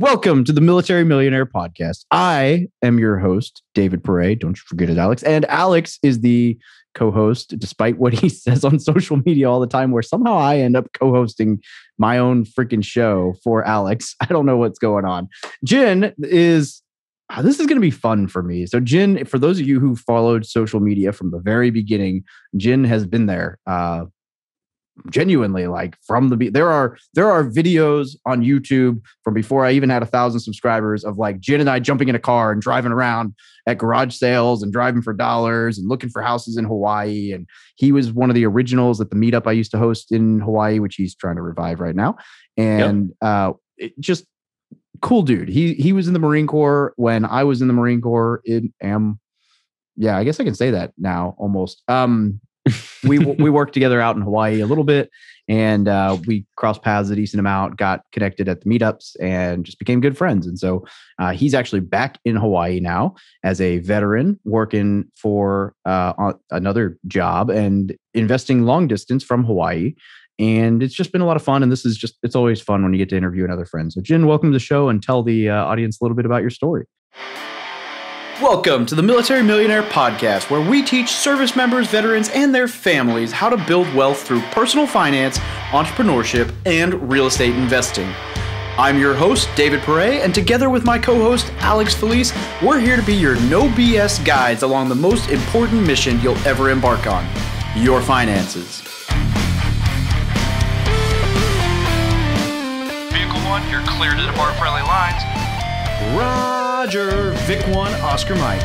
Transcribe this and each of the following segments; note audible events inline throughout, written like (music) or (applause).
Welcome to the Military Millionaire Podcast. I am your host, David Pere. Don't you forget it, Alex. And Alex is the co host, despite what he (laughs) says on social media all the time, where somehow I end up co hosting my own freaking show for Alex. (laughs) I don't know what's going on. Jin is. ah, This is going to be fun for me. So, Jin, for those of you who followed social media from the very beginning, Jin has been there. Uh, genuinely like from the be- there are there are videos on youtube from before i even had a thousand subscribers of like Jin and i jumping in a car and driving around at garage sales and driving for dollars and looking for houses in hawaii. And he was one of the originals at the meetup i used to host in hawaii which he's trying to revive right now. And uh it just cool dude. He he was in the marine corps when i was in the marine corps in am yeah i guess i can say that now almost. Um we we (laughs) worked together out in Hawaii a little bit, and uh, we crossed paths a decent amount. Got connected at the meetups, and just became good friends. And so uh, he's actually back in Hawaii now as a veteran, working for uh, another job and investing long distance from Hawaii. And it's just been a lot of fun. And this is just it's always fun when you get to interview another friend. So Jin, welcome to the show, and tell the uh, audience a little bit about your story. Welcome to the Military Millionaire Podcast, where we teach service members, veterans, and their families how to build wealth through personal finance, entrepreneurship, and real estate investing. I'm your host, David Pere, and together with my co host, Alex Felice, we're here to be your no BS guides along the most important mission you'll ever embark on your finances. Vehicle 1, you're clear to depart friendly lines. Roger, Vic 1, Oscar Mike.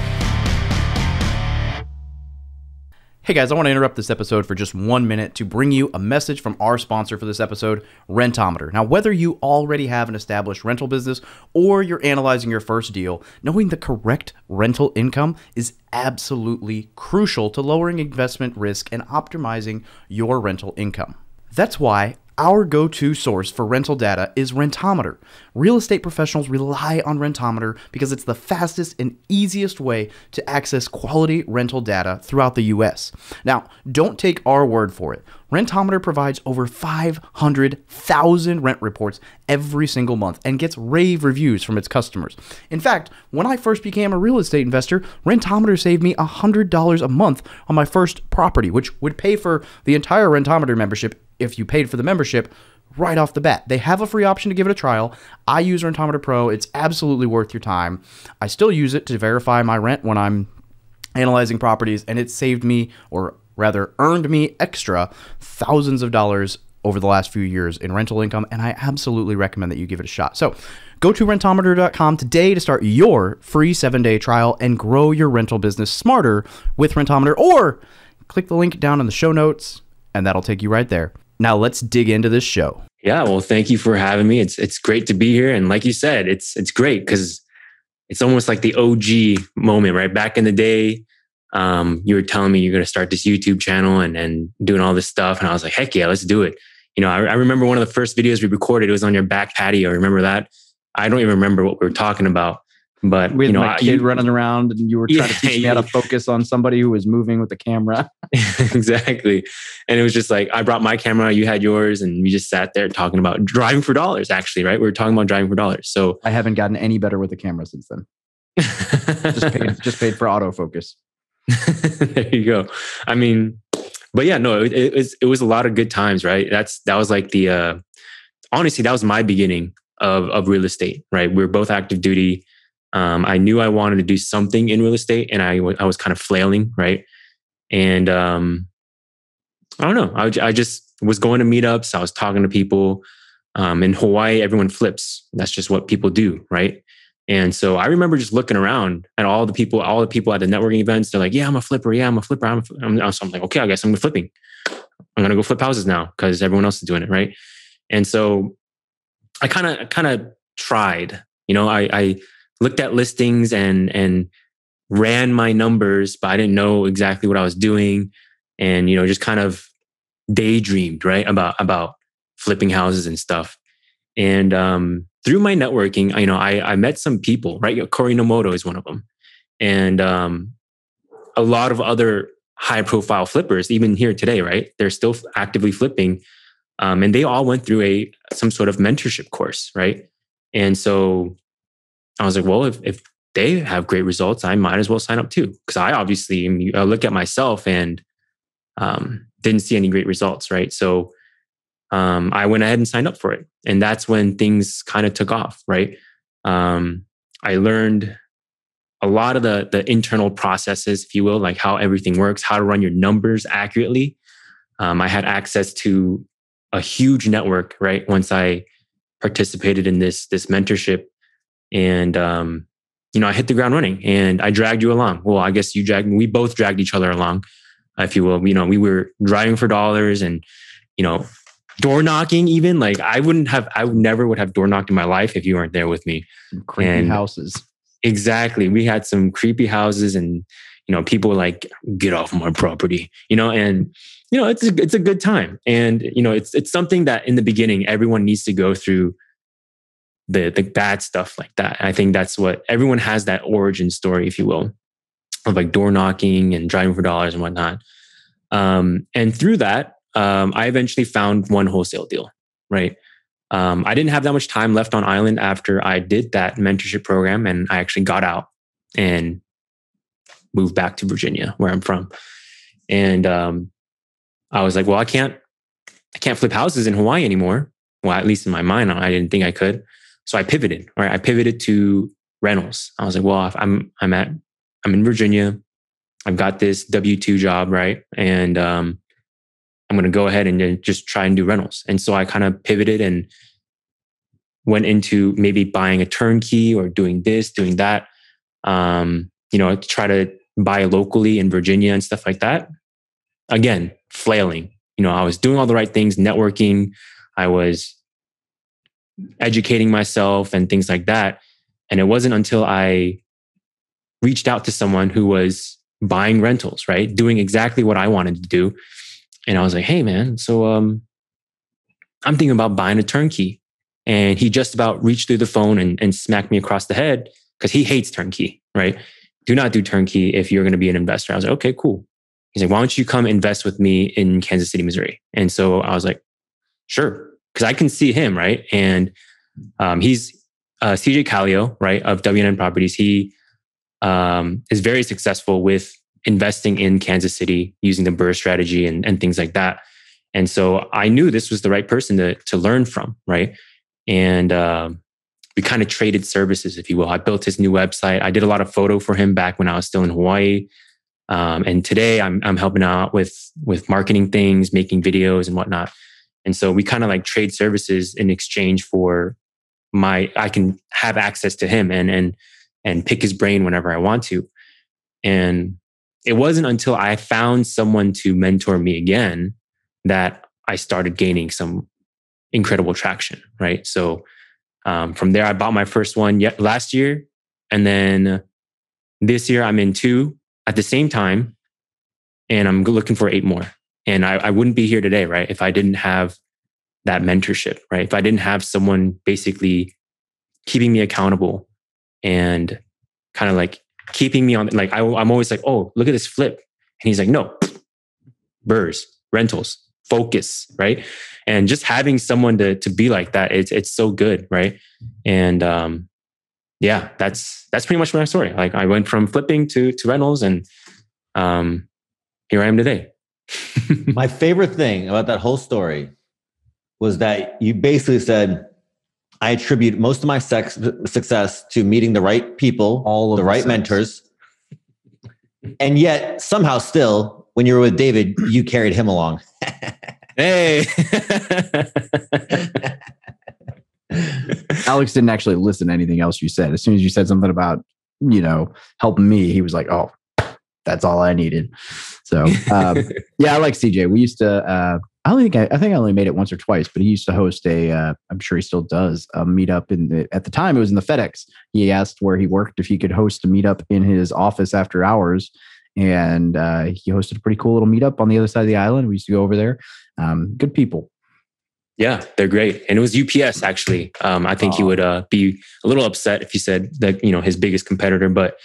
Hey guys, I want to interrupt this episode for just one minute to bring you a message from our sponsor for this episode, Rentometer. Now, whether you already have an established rental business or you're analyzing your first deal, knowing the correct rental income is absolutely crucial to lowering investment risk and optimizing your rental income. That's why our go to source for rental data is Rentometer. Real estate professionals rely on Rentometer because it's the fastest and easiest way to access quality rental data throughout the US. Now, don't take our word for it. Rentometer provides over 500,000 rent reports every single month and gets rave reviews from its customers. In fact, when I first became a real estate investor, Rentometer saved me $100 a month on my first property, which would pay for the entire Rentometer membership if you paid for the membership right off the bat. They have a free option to give it a trial. I use Rentometer Pro. It's absolutely worth your time. I still use it to verify my rent when I'm analyzing properties, and it saved me, or rather earned me extra thousands of dollars over the last few years in rental income, and I absolutely recommend that you give it a shot. So go to rentometer.com today to start your free seven day trial and grow your rental business smarter with Rentometer, or click the link down in the show notes, and that'll take you right there. Now let's dig into this show. Yeah, well, thank you for having me. It's it's great to be here, and like you said, it's it's great because it's almost like the OG moment, right? Back in the day, um, you were telling me you're going to start this YouTube channel and and doing all this stuff, and I was like, heck yeah, let's do it. You know, I, I remember one of the first videos we recorded. It was on your back patio. Remember that? I don't even remember what we were talking about, but With you know, my I- kid you- running around, and you were trying to Yeah, (laughs) teach me how to focus on somebody who was moving with the camera. (laughs) (laughs) exactly. And it was just like I brought my camera, you had yours, and we just sat there talking about driving for dollars. Actually, right? We were talking about driving for dollars. So I haven't gotten any better with the camera since then. Just paid, just paid for autofocus. there you go. I mean, but yeah, no, it, it was it was a lot of good times, right? That's that was like the uh honestly, that was my beginning of of real estate, right? We were both active duty. Um, I knew I wanted to do something in real estate, and I I was kind of flailing, right? And um, I don't know. I, I just was going to meetups. I was talking to people. Um, in Hawaii, everyone flips. That's just what people do, right? And so I remember just looking around at all the people, all the people at the networking events. They're like, "Yeah, I'm a flipper. Yeah, I'm a flipper. I'm." A fl-" I'm, so I'm like, "Okay, I guess I'm flipping. I'm gonna go flip houses now because everyone else is doing it, right?" And so I kind of, kind of tried. You know, I, I looked at listings and and ran my numbers, but I didn't know exactly what I was doing, and you know, just kind of daydreamed, right, about about flipping houses and stuff. And um, through my networking, you know, I, I met some people, right? Corey Nomoto is one of them. And um, a lot of other high profile flippers, even here today, right? They're still actively flipping. Um, and they all went through a some sort of mentorship course, right? And so I was like, well, if, if they have great results, I might as well sign up too. Because I obviously I, look at myself and um, didn't see any great results, right? So um, I went ahead and signed up for it, and that's when things kind of took off, right? Um, I learned a lot of the the internal processes, if you will, like how everything works, how to run your numbers accurately. Um, I had access to a huge network, right? Once I participated in this this mentorship, and um, you know, I hit the ground running, and I dragged you along. Well, I guess you dragged. We both dragged each other along, if you will. You know, we were driving for dollars, and you know, door knocking. Even like I wouldn't have, I would never would have door knocked in my life if you weren't there with me. Creepy And- houses. Exactly. We had some creepy houses and you know, people were like, get off my property, you know, and you know, it's a, it's a good time. And you know, it's it's something that in the beginning everyone needs to go through the the bad stuff like that. I think that's what everyone has that origin story, if you will, of like door knocking and driving for dollars and whatnot. Um, and through that, um, I eventually found one wholesale deal, right? Um, I didn't have that much time left on island after I did that mentorship program, and I actually got out and moved back to Virginia, where I'm from. And um, I was like, well, I can't, I can't flip houses in Hawaii anymore. Well, at least in my mind, I didn't think I could. So I pivoted. Right, I pivoted to rentals. I was like, well, I'm, I'm at, I'm in Virginia. I've got this W two job, right, and um, I'm going to go ahead and just try and do rentals. And so I kind of pivoted and went into maybe buying a turnkey or doing this, doing that. Um, you know, to try to buy locally in Virginia and stuff like that. Again, flailing. You know, I was doing all the right things, networking. I was educating myself and things like that. And it wasn't until I reached out to someone who was buying rentals, right? Doing exactly what I wanted to do. And I was like, hey, man, so um, I'm thinking about buying a turnkey. And he just about reached through the phone and, and smacked me across the head because he hates turnkey, right? Do not do turnkey if you're going to be an investor. I was like, okay, cool. He's like, why don't you come invest with me in Kansas City, Missouri? And so I was like, sure, because I can see him, right? And um, he's uh, CJ Callio, right, of WNN Properties. He um, is very successful with investing in Kansas City using the BRRRR strategy and, and things like that. And so I knew this was the right person to, to learn from, right? And um, we kind of traded services, if you will. I built his new website. I did a lot of photo for him back when I was still in Hawaii. Um, and today I'm, I'm helping out with, with marketing things, making videos and whatnot. And so we kind of like trade services in exchange for my, I can have access to him and, and, and pick his brain whenever I want to. And it wasn't until I found someone to mentor me again that I started gaining some incredible traction. Right. So um, from there, I bought my first one yet last year. And then this year I'm in two at the same time. And I'm looking for eight more. And I, I wouldn't be here today, right? If I didn't have that mentorship, right? If I didn't have someone basically keeping me accountable and kind of like keeping me on, like, I, I'm always like, oh, look at this flip. And he's like, no, BRRRRs, rentals, focus, right? And just having someone to, to be like that, it's, it's so good, right? And, um, yeah, that's, that's pretty much my story. Like I went from flipping to, to rentals and, um, here I am today. (laughs) My favorite thing about that whole story was that you basically said, I attribute most of my sex, success to meeting the right people, All of the the right sex. mentors. And yet, somehow, still, when you were with David, you carried him along. (laughs) Hey. (laughs) Alex didn't actually listen to anything else you said. As soon as you said something about, you know, helping me, he was like, oh, that's all I needed. So, um, (laughs) yeah, I like CJ. We used to, uh, I don't think I, I think I only made it once or twice, but he used to host a, uh, I'm sure he still does, a meetup in the, at the time it was in the FedEx. He asked where he worked if he could host a meetup in his office after hours. And uh, he hosted a pretty cool little meetup on the other side of the island. We used to go over there. Um, good people. yeah, they're great. And it was UPS actually. Um, I think he would uh, be a little upset if you said that, you know, his biggest competitor, but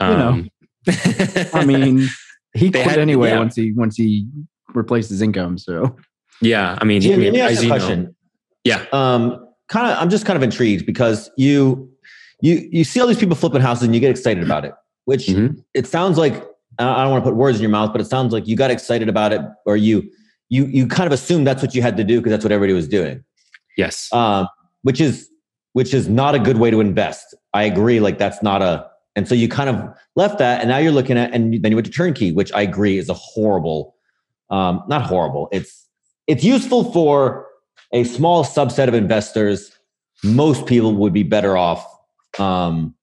You know. I mean, he They quit had- anyway yeah. once he once he replaced his income. So yeah, I mean, I Jin, mean, let me ask you a you know- yeah. Um, kind of I'm just kind of intrigued because you you you see all these people flipping houses and you get excited about it, which Mhm. it sounds like I don't want to put words in your mouth, but it sounds like you got excited about it or you you you kind of assumed that's what you had to do because that's what everybody was doing. Yes. Um, which is which is not a good way to invest. I agree. Like that's not a and so you kind of left that and now you're looking at and then you went to turnkey, which I agree is a horrible, um, not horrible. It's it's useful for a small subset of investors. Most people would be better off um,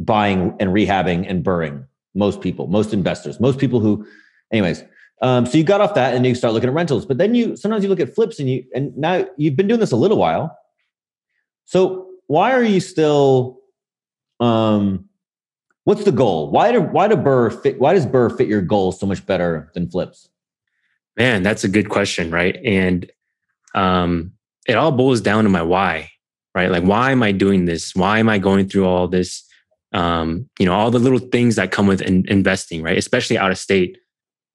buying and rehabbing and burring. Most people, most investors, most people who, anyways. Um, so you got off that and you start looking at rentals, but then you sometimes you look at flips and you and now you've been doing this a little while. So why are you still? Um, what's the goal? Why do why do BRRRR fit? Why does BRRRR fit your goals so much better than flips? Man, that's a good question, right? And um, it all boils down to my why, right? Like, why am I doing this? Why am I going through all this? Um, you know, all the little things that come with in- investing, right? Especially out of state,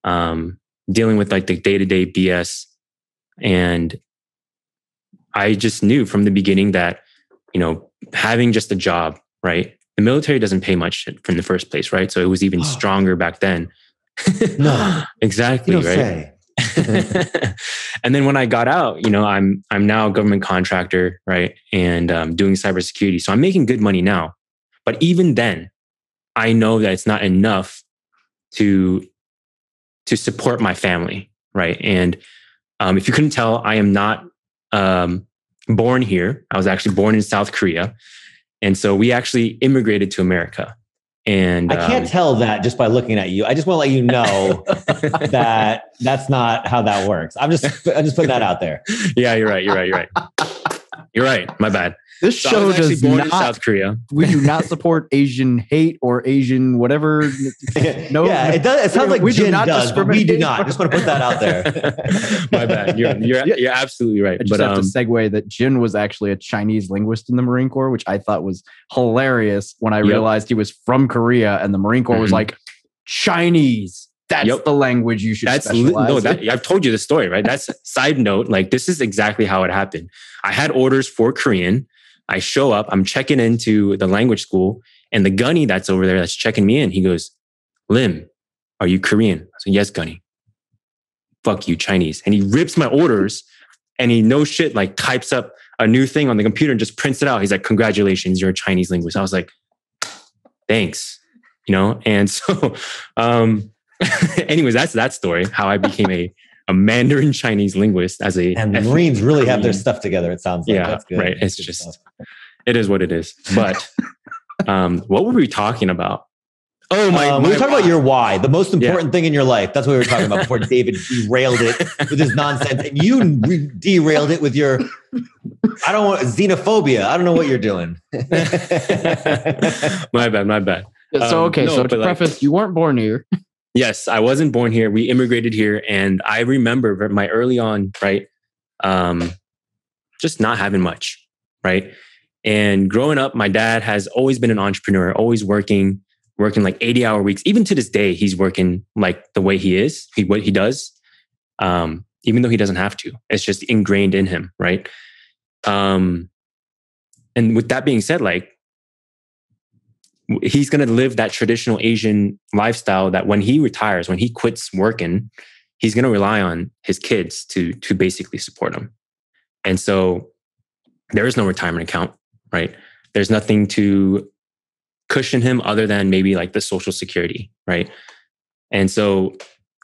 um, dealing with like the day to day BS. And I just knew from the beginning that, you know, having just a job, right? The military doesn't pay much from the first place, right? So it was even (gasps) stronger back then. (gasps) No. (laughs) exactly, right? (laughs) and then when I got out, you know, I'm I'm now a government contractor, right, and um, doing cybersecurity. So I'm making good money now. But even then, I know that it's not enough to to support my family, right? And um, if you couldn't tell, I am not um, born here. I was actually born in South Korea, and so we actually immigrated to America. And I can't um, tell that just by looking at you. I just want to let you know (laughs) that that's not how that works. I'm just I'm just putting that out there. (laughs) yeah, you're right. You're right. You're right. You're right. My bad. This So show does born in not. South Korea. We do not support (laughs) Asian hate or Asian whatever. (laughs) No, yeah, it does. It sounds like we do not does, but we do discriminate. not. Just want to put that out there. (laughs) My bad. You're you're, Yeah. you're absolutely right. I just But have um, to segue that Jin was actually a Chinese linguist in the Marine Corps, which I thought was hilarious when I Yep. realized he was from Korea and the Marine Corps was Mhm. like Chinese. That's Yep. the language you should that's li- specialize no. That, I've told you the story, right? That's side note. Like this is exactly how it happened. I had orders for Korean. I show up. I'm checking into the language school, and the gunny that's over there that's checking me in. He goes, "Lym, are you Korean?" I said, "Yes, gunny." Fuck you, Chinese. And he rips my orders, and he no shit like types up a new thing on the computer and just prints it out. He's like, "Congratulations, you're a Chinese linguist." I was like, "Thanks," you know. And so, (laughs) um, (laughs) anyways, that's that story. How I became a a Mandarin Chinese linguist as a And the Marines really have their stuff together. It sounds like Yeah, that's good. right. It's Good just- stuff. It is what it is. But (laughs) um, what were we talking about? Oh my! Um, we were talking about your why, the most Yeah. important thing in your life. That's what we were talking about before (laughs) David derailed it with his nonsense, and you re- derailed it with your I don't want xenophobia. I don't know what you're doing. (laughs) my bad. My bad. so um, okay, no, so to but, like- preface, you weren't born here. Yes, I wasn't born here. We immigrated here, and I remember my early on, right? Um, just not having much, right? And growing up, my dad has always been an entrepreneur, always working, working like eighty hour weeks. Even to this day, he's working like the way he is, he what he does, um, even though he doesn't have to. It's just ingrained in him, right? Um, and with that being said, like he's going to live that traditional Asian lifestyle that when he retires, when he quits working, he's going to rely on his kids to to basically support him. And so there is no retirement account, right? There's nothing to cushion him other than maybe like the social security, right? And so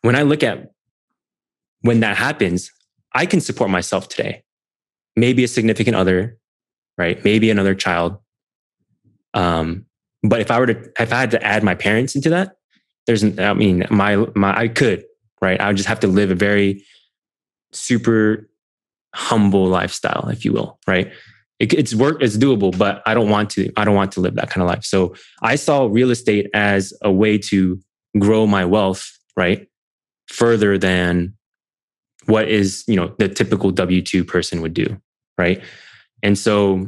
when I look at when that happens, I can support myself today. Maybe a significant other, right? Maybe another child. Um, but if I were to, if I had to add my parents into that, there's, I mean, my, my, I could, right? I would just have to live a very super humble lifestyle, if you will, right? It, it's work, it's doable, but I don't want to, I don't want to live that kind of life. So I saw real estate as a way to grow my wealth, right? Further than what is, you know, the typical W 2 person would do, right? And so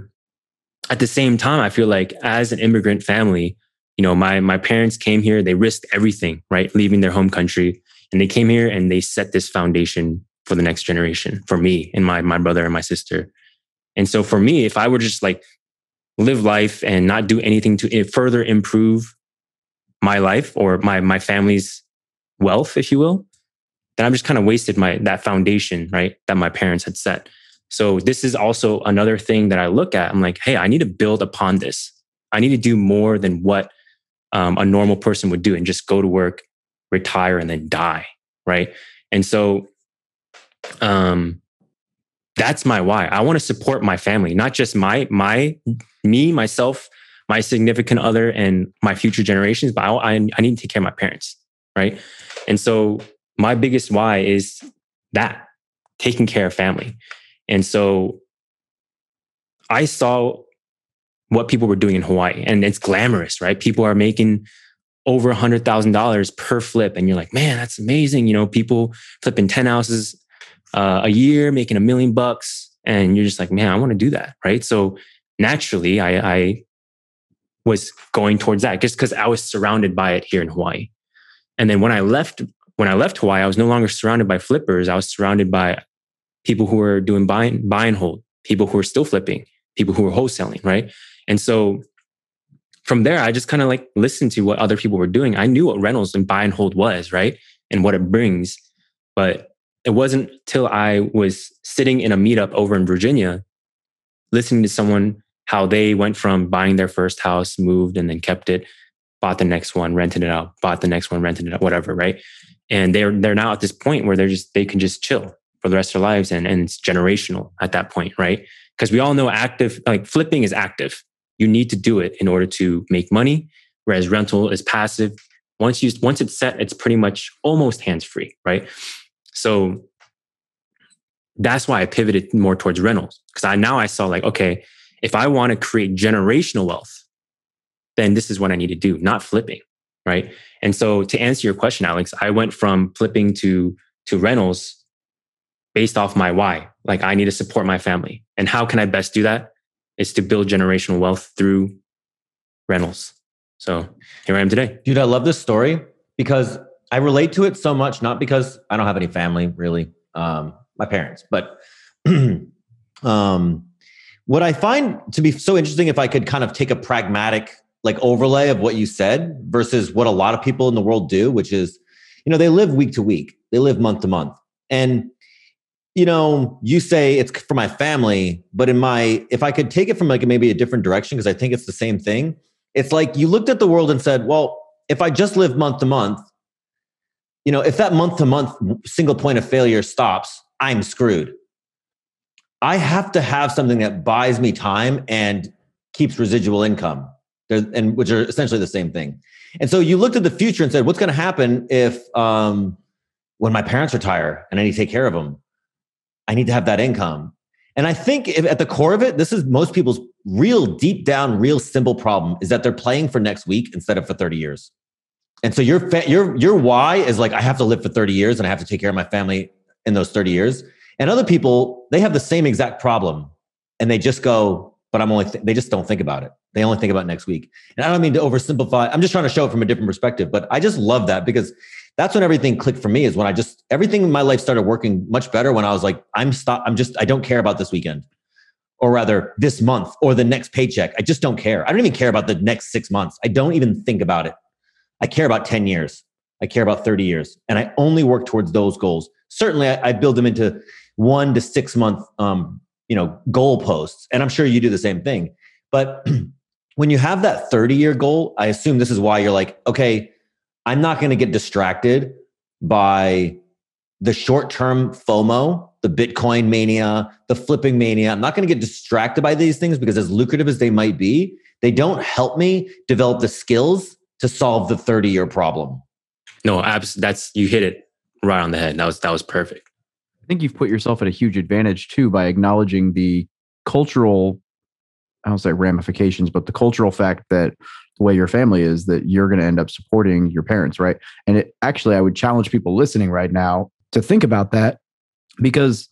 at the same time, I feel like as an immigrant family, you know, my my parents came here, they risked everything, right? Leaving their home country. And they came here and they set this foundation for the next generation, for me and my my brother and my sister. And so for me, if I were just like live life and not do anything to eh, further improve my life or my my family's wealth, if you will, then I've just kind of wasted my that foundation, right? That my parents had set. So this is also another thing that I look at. I'm like, hey, I need to build upon this. I need to do more than what um, a normal person would do and just go to work, retire, and then die, right? And so, um, that's my why. I want to support my family, not just my my me myself, my significant other, and my future generations, but I, I, I need to take care of my parents, right? And so my biggest why is that taking care of family. And so I saw what people were doing in Hawaii and it's glamorous, right? People are making over a hundred thousand dollars per flip. And you're like, man, that's amazing. You know, people flipping 10 houses uh, a year, making a million bucks. And you're just like, man, I want to do that. Right. So naturally I, I was going towards that just because I was surrounded by it here in Hawaii. And then when I left, when I left Hawaii, I was no longer surrounded by flippers. I was surrounded by people who are doing buy, buy and hold, people who are still flipping, people who are wholesaling, right? And so from there, I just kind of like listened to what other people were doing. I knew what rentals and buy and hold was, right? And what it brings. But it wasn't till I was sitting in a meetup over in Virginia, listening to someone how they went from buying their first house, moved, and then kept it, bought the next one, rented it out, bought the next one, rented it out, whatever, right? And they're they're now at this point where they're just they can just chill for the rest of their lives and, and it's generational at that point, right? Because we all know active, like flipping is active. You need to do it in order to make money, whereas rental is passive. Once you once it's set, it's pretty much almost hands-free, right? So that's why I pivoted more towards rentals. Because I now I saw like, okay, if I want to create generational wealth, then this is what I need to do, not flipping, right? And so to answer your question, Alex, I went from flipping to to rentals based off my why. Like I need to support my family. And how can I best do that? Is to build generational wealth through rentals. So here I am today. Dude, I love this story because I relate to it so much, not because I don't have any family really, um, my parents, but (clears throat) um, what I find to be so interesting, if I could kind of take a pragmatic like overlay of what you said versus what a lot of people in the world do, which is, you know, they live week to week, they live month to month. And you know, you say it's for my family, but in my, if I could take it from like maybe a different direction, because I think it's the same thing. It's like you looked at the world and said, well, if I just live month to month, you know, if that month to month single point of failure stops, I'm screwed. I have to have something that buys me time and keeps residual income, and which are essentially the same thing. And so you looked at the future and said, what's going to happen if, um, when my parents retire and I need to take care of them? I need to have that income. And I think if, at the core of it, this is most people's real deep down, real simple problem is that they're playing for next week instead of for 30 years. And so your your your why is like I have to live for 30 years and I have to take care of my family in those 30 years. And other people, they have the same exact problem and they just go, but I'm only th- they just don't think about it. They only think about next week. And I don't mean to oversimplify. I'm just trying to show it from a different perspective, but I just love that because that's when everything clicked for me is when I just everything in my life started working much better when I was like, I'm stop, I'm just, I don't care about this weekend. Or rather, this month or the next paycheck. I just don't care. I don't even care about the next six months. I don't even think about it. I care about 10 years. I care about 30 years. And I only work towards those goals. Certainly, I, I build them into one to six month um, you know, goal posts. And I'm sure you do the same thing. But (clears throat) when you have that 30 year goal, I assume this is why you're like, okay, I'm not going to get distracted by the short term FOMO, the Bitcoin mania, the flipping mania. I'm not going to get distracted by these things because, as lucrative as they might be, they don't help me develop the skills to solve the 30 year problem. No, abs- that's you hit it right on the head. That was that was perfect. I think you've put yourself at a huge advantage too by acknowledging the cultural, I don't say ramifications, but the cultural fact that the way your family is that you're going to end up supporting your parents, right? And it actually, I would challenge people listening right now to think about that because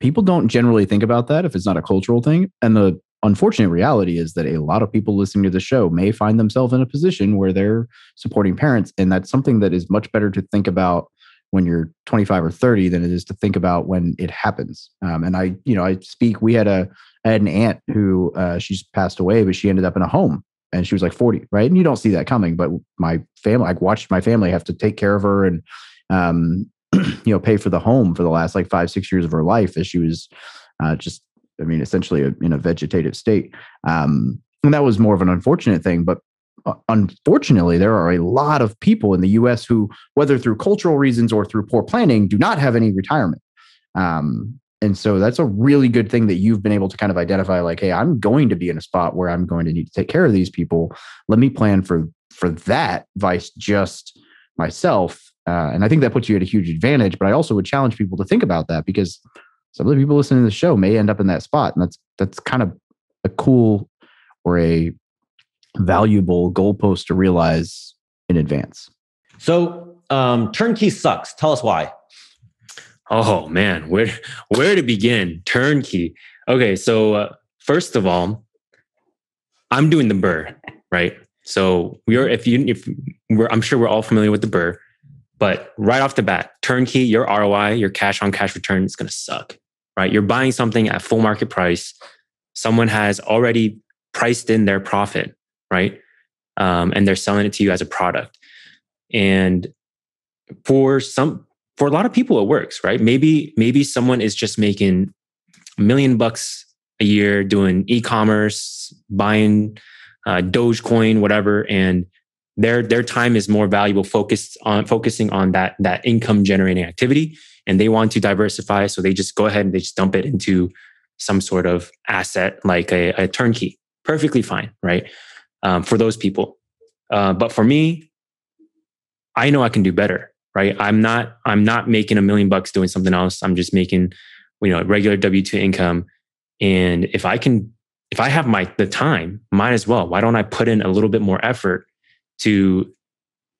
people don't generally think about that if it's not a cultural thing. And the unfortunate reality is that a lot of people listening to the show may find themselves in a position where they're supporting parents. And that's something that is much better to think about when you're 25 or 30 than it is to think about when it happens. Um, and I, you know, I speak. We had a I had an aunt who uh, she's passed away, but she ended up in a home and she was like 40, right? And you don't see that coming. But my family, I watched my family have to take care of her and um, (clears throat) you know pay for the home for the last like five six years of her life as she was uh, just I mean essentially a, in a vegetative state. Um, and that was more of an unfortunate thing, but unfortunately, there are a lot of people in the U.S. who, whether through cultural reasons or through poor planning, do not have any retirement. Um, and so that's a really good thing that you've been able to kind of identify, like, hey, I'm going to be in a spot where I'm going to need to take care of these people. Let me plan for for that, vice just myself. Uh, and I think that puts you at a huge advantage. But I also would challenge people to think about that because some of the people listening to the show may end up in that spot, and that's that's kind of a cool or a valuable goalpost to realize in advance. So, um, turnkey sucks. Tell us why. Oh man, where where to begin? Turnkey. Okay, so uh, first of all, I'm doing the BRRRR, right? So we are if you if we're I'm sure we're all familiar with the BRRRR, but right off the bat, turnkey, your ROI, your cash on cash return is going to suck, right? You're buying something at full market price. Someone has already priced in their profit right? Um, and they're selling it to you as a product. And for some, for a lot of people, it works, right? Maybe, maybe someone is just making a million bucks a year doing e-commerce, buying uh, Dogecoin, whatever, and their their time is more valuable focused on focusing on that that income generating activity, and they want to diversify, so they just go ahead and they just dump it into some sort of asset like a, a turnkey. Perfectly fine, right? Um, for those people. Uh, but for me, I know I can do better, right? I'm not I'm not making a million bucks doing something else. I'm just making you know regular W two income, and if I can, if I have my the time, might as well. Why don't I put in a little bit more effort to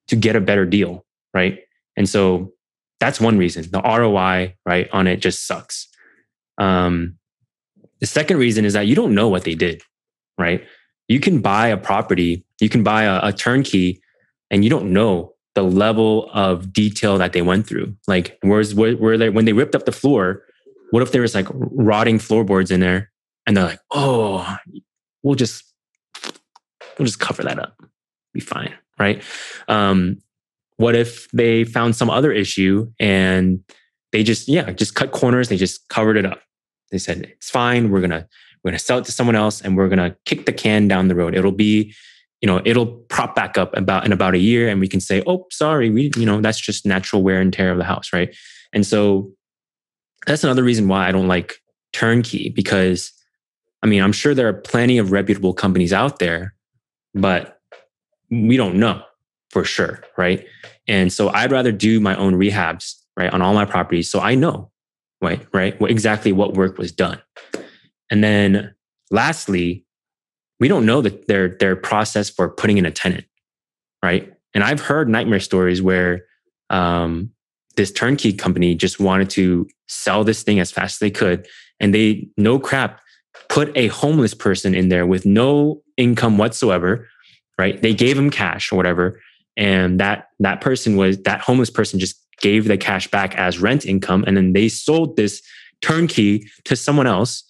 to get a better deal, right? And so that's one reason. The ROI right on it just sucks. Um, the second reason is that you don't know what they did, right? You can buy a property, you can buy a, a turnkey, and you don't know the level of detail that they went through. Like, where's where, where they when they ripped up the floor? What if there was like rotting floorboards in there, and they're like, "Oh, we'll just we'll just cover that up, be fine, right?" Um, what if they found some other issue and they just yeah just cut corners? They just covered it up. They said it's fine. We're gonna we're going to sell it to someone else and we're going to kick the can down the road. It'll be, you know, it'll prop back up about in about a year and we can say, oh, sorry, we, you know, that's just natural wear and tear of the house. Right. And so that's another reason why I don't like turnkey because I mean, I'm sure there are plenty of reputable companies out there, but we don't know for sure. Right. And so I'd rather do my own rehabs, right, on all my properties. So I know, right, right, exactly what work was done. And then lastly, we don't know that their their process for putting in a tenant, right? And I've heard nightmare stories where um, this turnkey company just wanted to sell this thing as fast as they could, and they no crap put a homeless person in there with no income whatsoever, right? They gave him cash or whatever, and that that person was that homeless person just gave the cash back as rent income, and then they sold this turnkey to someone else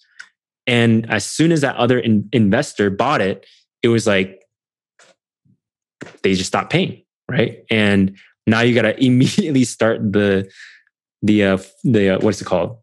and as soon as that other in, investor bought it, it was like they just stopped paying, right? And now you got to (laughs) immediately start the the uh, the uh, what's it called?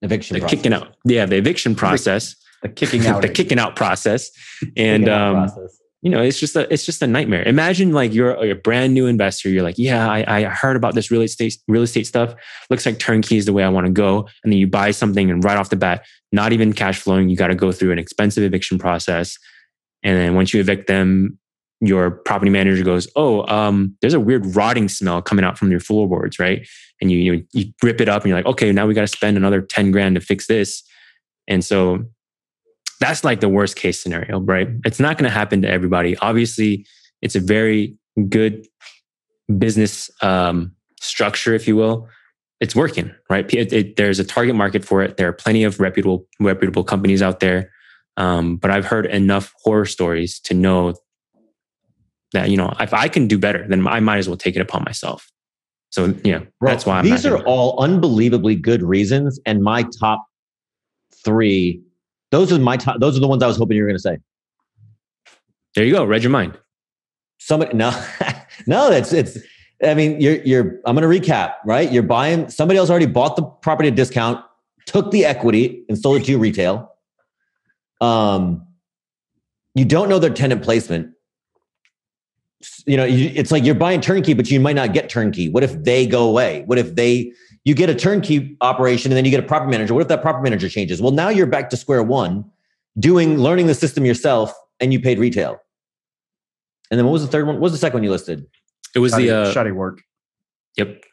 Eviction. The process. kicking out. Yeah, the eviction process. The kicking (laughs) out. the kicking out process. And out um, process. You know, it's just a it's just a nightmare. Imagine like you're a brand new investor. You're like, yeah, I, I heard about this real estate real estate stuff. Looks like turnkey is the way I want to go. And then you buy something, and right off the bat, not even cash flowing. You got to go through an expensive eviction process. And then once you evict them, your property manager goes, "Oh, um, there's a weird rotting smell coming out from your floorboards, right?" And you you, you rip it up, and you're like, "Okay, now we got to spend another ten grand to fix this." And so that's like the worst case scenario, right? It's not going to happen to everybody. Obviously, it's a very good business um, structure, if you will, it's working, right? It, it, there's a target market for it. There are plenty of reputable reputable companies out there, um, but I've heard enough horror stories to know that you know if I can do better, then I might as well take it upon myself. So yeah, Bro, that's why I'm these are all unbelievably good reasons, and my top three. Those are my top. Those are the ones I was hoping you were going to say. There you go. Read your mind. Somebody, no, (laughs) no, that's it's. I mean, you're you're. I'm going to recap. Right, you're buying. Somebody else already bought the property at discount, took the equity, and sold it to you retail. Um, you don't know their tenant placement. You know, you, it's like you're buying turnkey, but you might not get turnkey. What if they go away? What if they you get a turnkey operation and then you get a property manager? What if that property manager changes? Well, now you're back to square one, doing learning the system yourself, and you paid retail. And then what was the third one? What was the second one you listed? It was Shoddy, the uh, shoddy work. yep.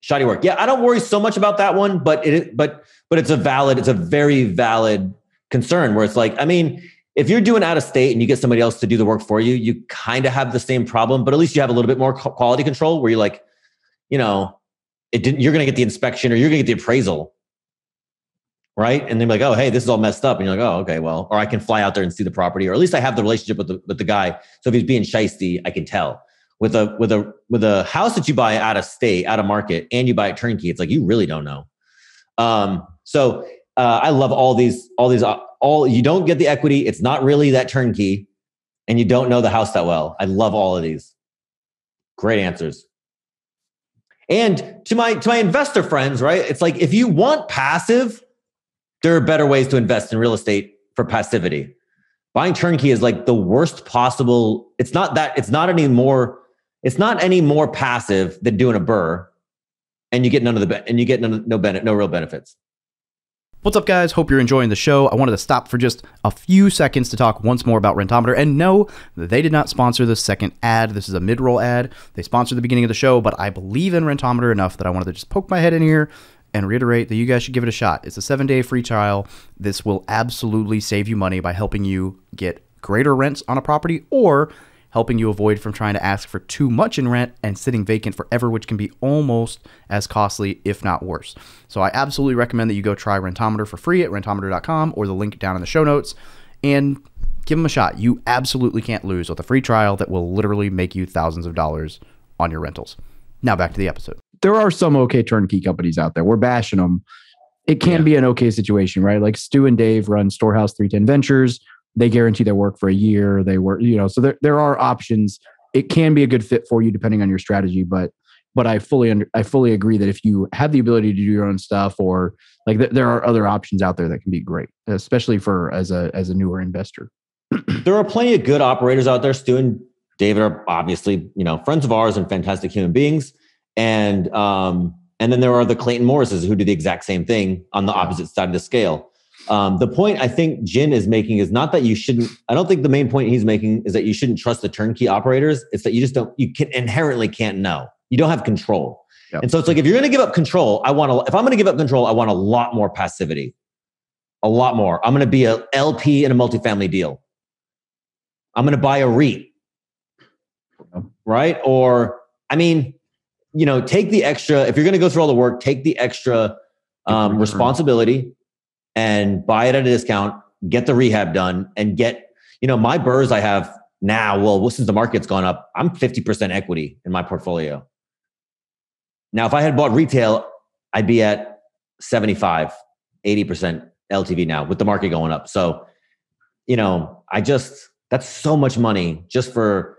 Shoddy work. Yeah, I don't worry so much about that one, but it but but it's a valid, it's a very valid concern where it's like, I mean, if you're doing out of state and you get somebody else to do the work for you, you kind of have the same problem, but at least you have a little bit more quality control where you're like, you know, it didn't, you're going to get the inspection or you're going to get the appraisal. Right. And they're like, oh, hey, this is all messed up. And you're like, oh, okay, well, or I can fly out there and see the property, or at least I have the relationship with the, with the guy. So if he's being shisty, I can tell. With a with a with a house that you buy out of state, out of market, and you buy it turnkey, it's like you really don't know. Um, so uh, I love all these, all these, uh, all you don't get the equity. It's not really that turnkey, and you don't know the house that well. I love all of these. Great answers. And to my to my investor friends, right? It's like if you want passive, there are better ways to invest in real estate for passivity. Buying turnkey is like the worst possible. It's not that. It's not any more. It's not any more passive than doing a BRRRR, and you get none of the and you get none, no benefit, no real benefits. What's up, guys? Hope you're enjoying the show. I wanted to stop for just a few seconds to talk once more about Rentometer. And no, they did not sponsor the second ad. This is a mid roll ad. They sponsored the beginning of the show, but I believe in Rentometer enough that I wanted to just poke my head in here and reiterate that you guys should give it a shot. It's a seven day free trial. This will absolutely save you money by helping you get greater rents on a property or helping you avoid from trying to ask for too much in rent and sitting vacant forever, which can be almost as costly, if not worse. So I absolutely recommend that you go try Rentometer for free at rentometer.com or the link down in the show notes and give them a shot. You absolutely can't lose with a free trial that will literally make you thousands of dollars on your rentals. Now back to the episode. There are some okay turnkey companies out there. We're bashing them. It can Yeah. be an okay situation, right? Like Stu and Dave run Storehouse 310 Ventures they guarantee their work for a year they work you know so there, there are options it can be a good fit for you depending on your strategy but but i fully under, i fully agree that if you have the ability to do your own stuff or like th- there are other options out there that can be great especially for as a as a newer investor (clears throat) there are plenty of good operators out there. Stu and David are obviously, you know, friends of ours and fantastic human beings. And um, and then there are the Clayton Morrises who do the exact same thing on the opposite side of the scale. Um, the point I think Jin is making is not that you shouldn't. I don't think the main point he's making is that you shouldn't trust the turnkey operators. It's that you just don't. You can inherently can't know. You don't have control. Yep. And so it's like if you're going to give up control, I want to. If I'm going to give up control, I want a lot more passivity, a lot more. I'm going to be a LP in a multifamily deal. I'm going to buy a REIT, right? Or, I mean, you know, take the extra, if you're going to go through all the work, take the extra um, responsibility and buy it at a discount, get the rehab done, and get, you know, my BRRRRs I have now, well, since the market's gone up, I'm 50% equity in my portfolio. Now, if I had bought retail, I'd be at 75, 80% LTV now with the market going up. So, you know, I just, that's so much money just for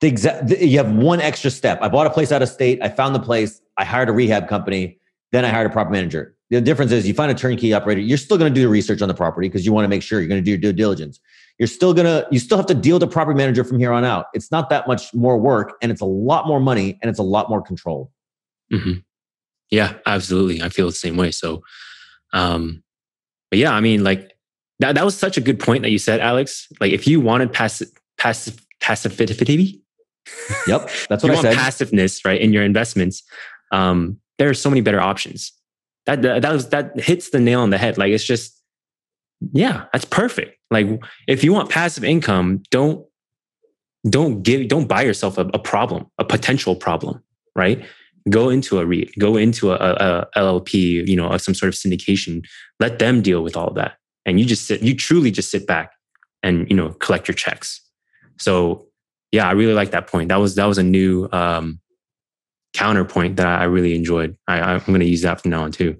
the exact, you have one extra step. I bought a place out of state. I found the place. I hired a rehab company. Then I hired a property manager. The difference is you find a turnkey operator, you're still going to do the research on the property because you want to make sure you're going to do your due diligence. You're still going to, you still have to deal with the property manager from here on out. It's not that much more work and it's a lot more money and it's a lot more control. hmm Yeah, absolutely. I feel the same way. So, um, but yeah, I mean, like that, that was such a good point that you said, Alex. Like if you wanted passive, passive, passivity, Yep. That's (laughs) you what I want said. passiveness, right, in your investments, um, there are so many better options. That, that that was that hits the nail on the head. Like it's just, yeah, that's perfect. Like if you want passive income, don't don't give don't buy yourself a, a problem, a potential problem, right? Go into a REIT, go into a, a, a LLP, you know, some sort of syndication. Let them deal with all of that, and you just sit. You truly just sit back and you know collect your checks. So yeah, I really like that point. That was that was a new um, counterpoint that I really enjoyed. I, I'm going to use that from now on too.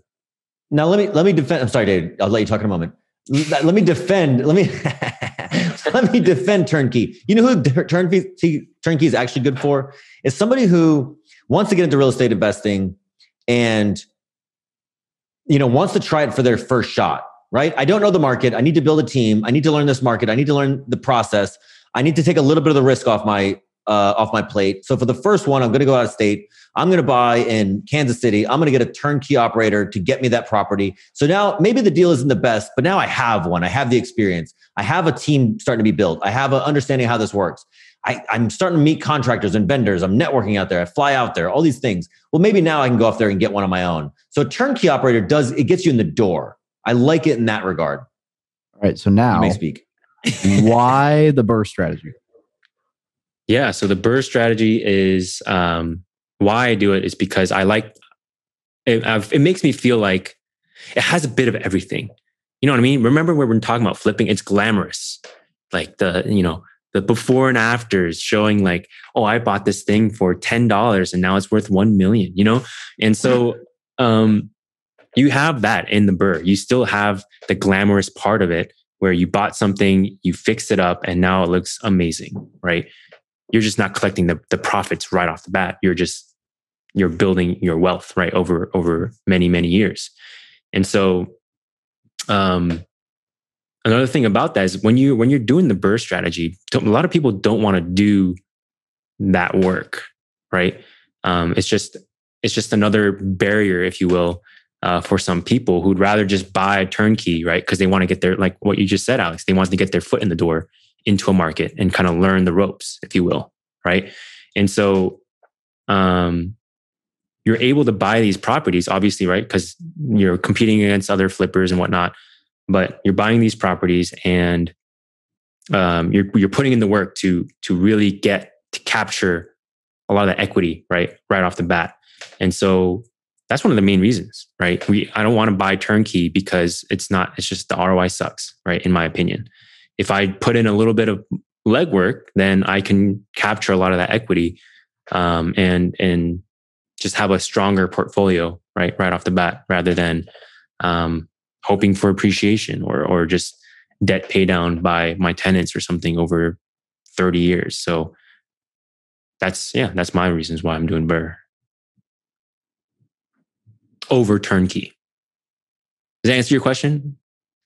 Now let me let me defend. I'm sorry, David. I'll let you talk in a moment. Let me defend. Let me (laughs) let me defend turnkey. You know who turnkey turnkey is actually good for? Is somebody who wants to get into real estate investing and you know wants to try it for their first shot. Right? I don't know the market. I need to build a team. I need to learn this market. I need to learn the process. I need to take a little bit of the risk off my uh, off my plate. So for the first one, I'm going to go out of state. I'm going to buy in Kansas City. I'm going to get a turnkey operator to get me that property. So now maybe the deal isn't the best, but now I have one. I have the experience. I have a team starting to be built. I have an understanding how this works. I, I'm starting to meet contractors and vendors. I'm networking out there. I fly out there, all these things. Well, maybe now I can go off there and get one on my own. So turnkey operator does, it gets you in the door. I like it in that regard. All right. So now You may speak. (laughs) why the BRRRR strategy? Yeah. So the BRRRR strategy is um, why I do it is because I like it. I've, it makes me feel like it has a bit of everything. You know what I mean? Remember when we're talking about flipping? It's glamorous, like the you know the before and afters showing like, oh, I bought this thing for ten dollars and now it's worth one million. You know, and so (laughs) um, you have that in the BRRRR. You still have the glamorous part of it where you bought something, you fixed it up, and now it looks amazing, right? You're just not collecting the, the profits right off the bat. You're just you're building your wealth right over over many many years. And so, um, another thing about that is when you when you're doing the BRRRR strategy, a lot of people don't want to do that work, right? Um, it's just it's just another barrier, if you will, uh, for some people who'd rather just buy a turnkey, right? Because they want to get their like what you just said, Alex. They want to get their foot in the door into a market and kind of learn the ropes, if you will, right? And so, um, you're able to buy these properties, obviously, right? Because you're competing against other flippers and whatnot. But you're buying these properties and um, you're you're putting in the work to to really get to capture a lot of the equity, right, right off the bat. And so that's one of the main reasons, right? We I don't want to buy turnkey because it's not. It's just the ROI sucks, right? In my opinion if I put in a little bit of legwork, then I can capture a lot of that equity um, and and just have a stronger portfolio right right off the bat, rather than um, hoping for appreciation or or just debt pay down by my tenants or something over thirty years. So that's yeah, that's my reasons why I'm doing BRRRR over turnkey. Does that answer your question?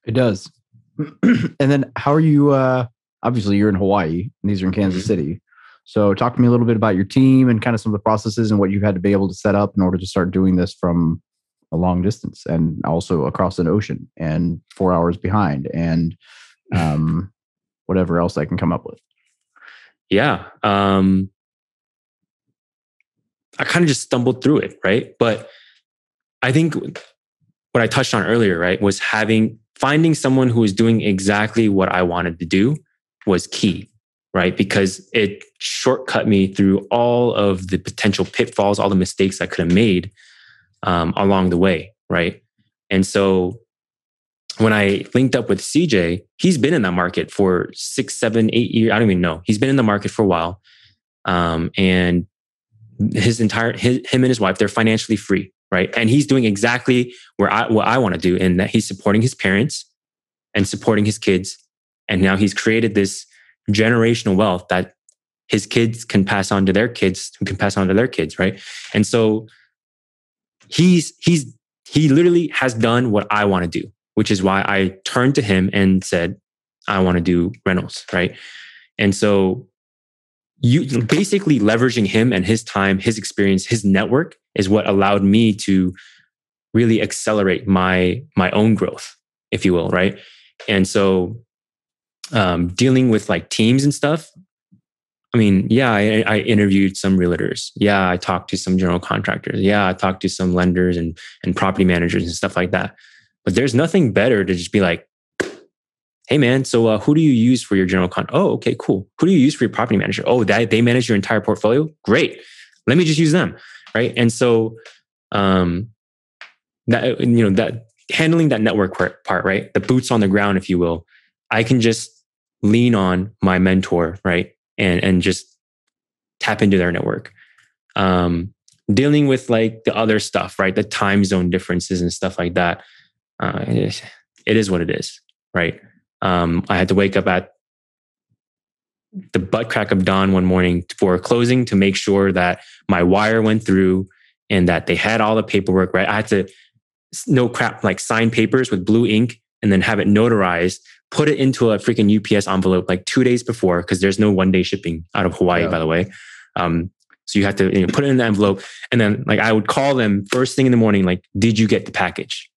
It does. (clears throat) and then how are you uh obviously you're in Hawaii and these are in Kansas Mhm. City. So talk to me a little bit about your team and kind of some of the processes and what you've had to be able to set up in order to start doing this from a long distance and also across an ocean and 4 hours behind and um whatever else I can come up with. yeah um i kind of just stumbled through it right but i think what i touched on earlier right was having finding someone who was doing exactly what i wanted to do was key right because it shortcut me through all of the potential pitfalls all the mistakes i could have made um, along the way right and so when I linked up with CJ, he's been in that market for six, seven, eight years. I don't even know. He's been in the market for a while. Um, and his entire, his, him and his wife, they're financially free, right? And he's doing exactly where I, what I want to do in that he's supporting his parents and supporting his kids. And now he's created this generational wealth that his kids can pass on to their kids who can pass on to their kids, right? And so he's, he's, he literally has done what I want to do which is why I turned to him and said, I want to do rentals, right? And so you basically leveraging him and his time, his experience, his network is what allowed me to really accelerate my my own growth, if you will, right? And so um, dealing with like teams and stuff. I mean, yeah, I, I interviewed some realtors. Yeah, I talked to some general contractors. Yeah, I talked to some lenders and and property managers and stuff like that. But there's nothing better to just be like, hey man, so uh, who do you use for your general con? Oh, okay, cool. Who do you use for your property manager? Oh, that they manage your entire portfolio. Great. Let me just use them, right? And so, um, that you know that handling that network part, right? The boots on the ground, if you will. I can just lean on my mentor, right, and and just tap into their network. Um, dealing with like the other stuff, right? The time zone differences and stuff like that. Uh, it is what it is, right? Um, I had to wake up at the butt crack of dawn one morning for closing to make sure that my wire went through and that they had all the paperwork right. I had to no crap like sign papers with blue ink and then have it notarized, put it into a freaking UPS envelope like two days before because there's no one day shipping out of Hawaii, yeah. by the way. Um, so you have to you know, put it in the envelope, and then like I would call them first thing in the morning, like, "Did you get the package?"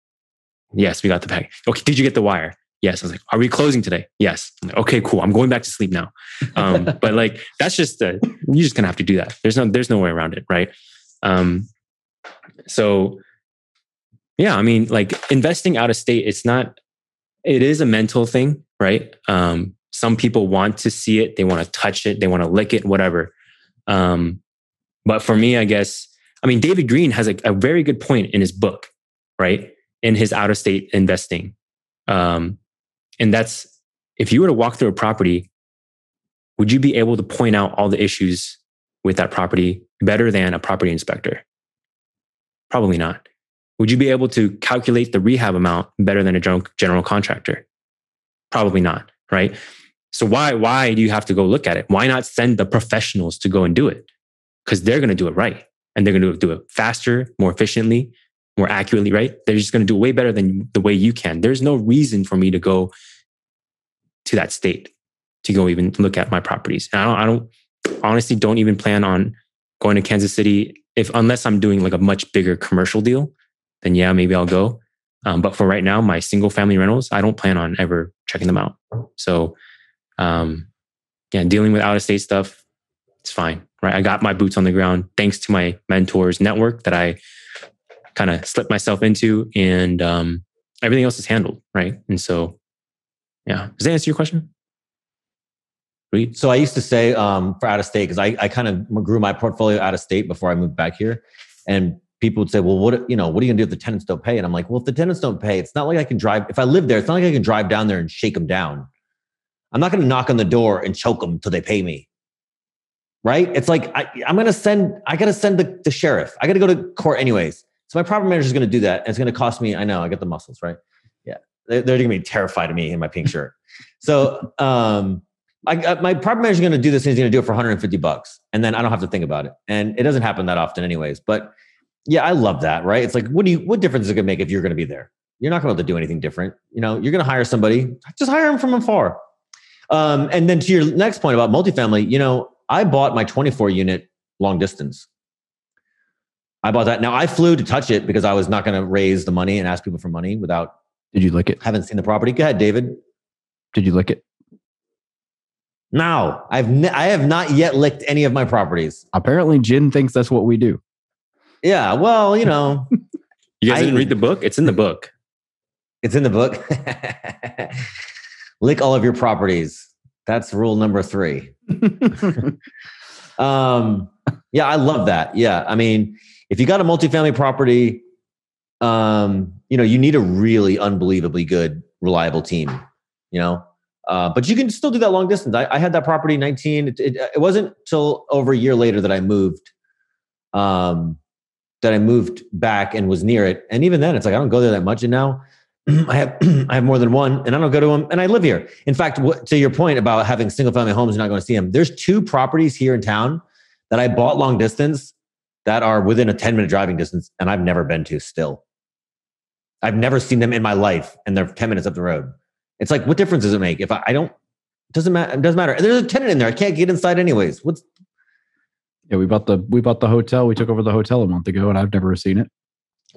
Yes, we got the package. Okay, did you get the wire? Yes. I was like, "Are we closing today?" Yes. Like, okay, cool. I'm going back to sleep now. Um, (laughs) but like that's just uh, you're just gonna have to do that. There's no there's no way around it, right? Um, so yeah, I mean, like investing out of state, it's not. It is a mental thing, right? Um, some people want to see it, they want to touch it, they want to lick it, whatever. Um, but for me, I guess, I mean, David Greene has a, a very good point in his book, right? In his out of state investing. Um, and that's if you were to walk through a property, would you be able to point out all the issues with that property better than a property inspector? Probably not. Would you be able to calculate the rehab amount better than a general contractor? Probably not, right? So why why do you have to go look at it? Why not send the professionals to go and do it? Because they're going to do it right, and they're going to do it faster, more efficiently, more accurately, right? They're just going to do way better than the way you can. There's no reason for me to go to that state to go even look at my properties. And I don't, I don't honestly don't even plan on going to Kansas City if unless I'm doing like a much bigger commercial deal. Then yeah, maybe I'll go. Um, but for right now, my single family rentals, I don't plan on ever checking them out. So um, yeah, dealing with out of state stuff, it's fine, right? I got my boots on the ground thanks to my mentors network that I kind of slipped myself into, and um, everything else is handled, right? And so, yeah, does that answer your question? Reed? So I used to say um, for out of state because I, I kind of grew my portfolio out of state before I moved back here, and people would say, "Well, what you know? What are you gonna do if the tenants don't pay?" And I'm like, "Well, if the tenants don't pay, it's not like I can drive. If I live there, it's not like I can drive down there and shake them down. I'm not to knock on the door and choke them till they pay me. Right? It's like I, am to send. I got to send the, the sheriff. I got to go to court anyways. So my property manager is going to do that, it's going to cost me. I know. I get the muscles, right? Yeah, they're, they're going to be terrified of me in my pink shirt. So um, I, my property manager is going to do this, and he's going to do it for 150 bucks, and then I don't have to think about it. And it doesn't happen that often, anyways. But yeah, I love that. Right? It's like, what do you? What difference is it going to make if you're going to be there? You're not going to do anything different. You know, you're going to hire somebody. Just hire them from afar. Um, and then to your next point about multifamily, you know, I bought my 24 unit long distance. I bought that. Now I flew to touch it because I was not going to raise the money and ask people for money without. Did you lick it? Haven't seen the property. Go ahead, David. Did you lick it? No, I've ne- I have not yet licked any of my properties. Apparently, Jin thinks that's what we do. Yeah, well, you know, (laughs) you guys I, didn't read the book. It's in the book. It's in the book. (laughs) lick all of your properties. That's rule number three. (laughs) um, yeah, I love that. Yeah, I mean, if you got a multifamily property, um, you know, you need a really unbelievably good, reliable team. You know, uh, but you can still do that long distance. I, I had that property 19. It, it, it, wasn't till over a year later that I moved. Um, that I moved back and was near it. And even then, it's like I don't go there that much. And now (clears throat) I have (clears throat) I have more than one, and I don't go to them, and I live here. In fact, what, to your point about having single family homes and not going to see them, there's two properties here in town that I bought long distance that are within a 10 minute driving distance, and I've never been to. Still, I've never seen them in my life, and they're 10 minutes up the road. It's like, what difference does it make if I, I don't? It doesn't matter. It doesn't matter. There's a tenant in there. I can't get inside anyways. What's yeah, we bought the we bought the hotel. We took over the hotel a month ago, and I've never seen it.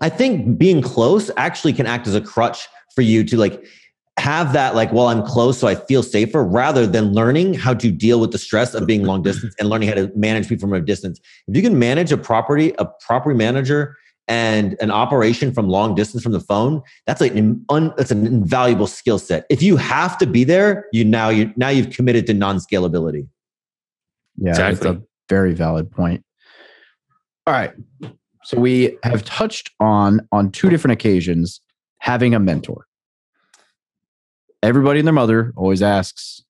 I think being close actually can act as a crutch for you to like have that like well i'm close so i feel safer rather than learning how to deal with the stress of being long distance and learning how to manage people from a distance. If you can manage a property a property manager and an operation from long distance from the phone that's like an un, that's an invaluable skill set. If you have to be there you now you now you've committed to non-scalability. Yeah exactly. that's a very valid point. All right. So we have touched on on two different occasions having a mentor. Everybody and their mother always asks,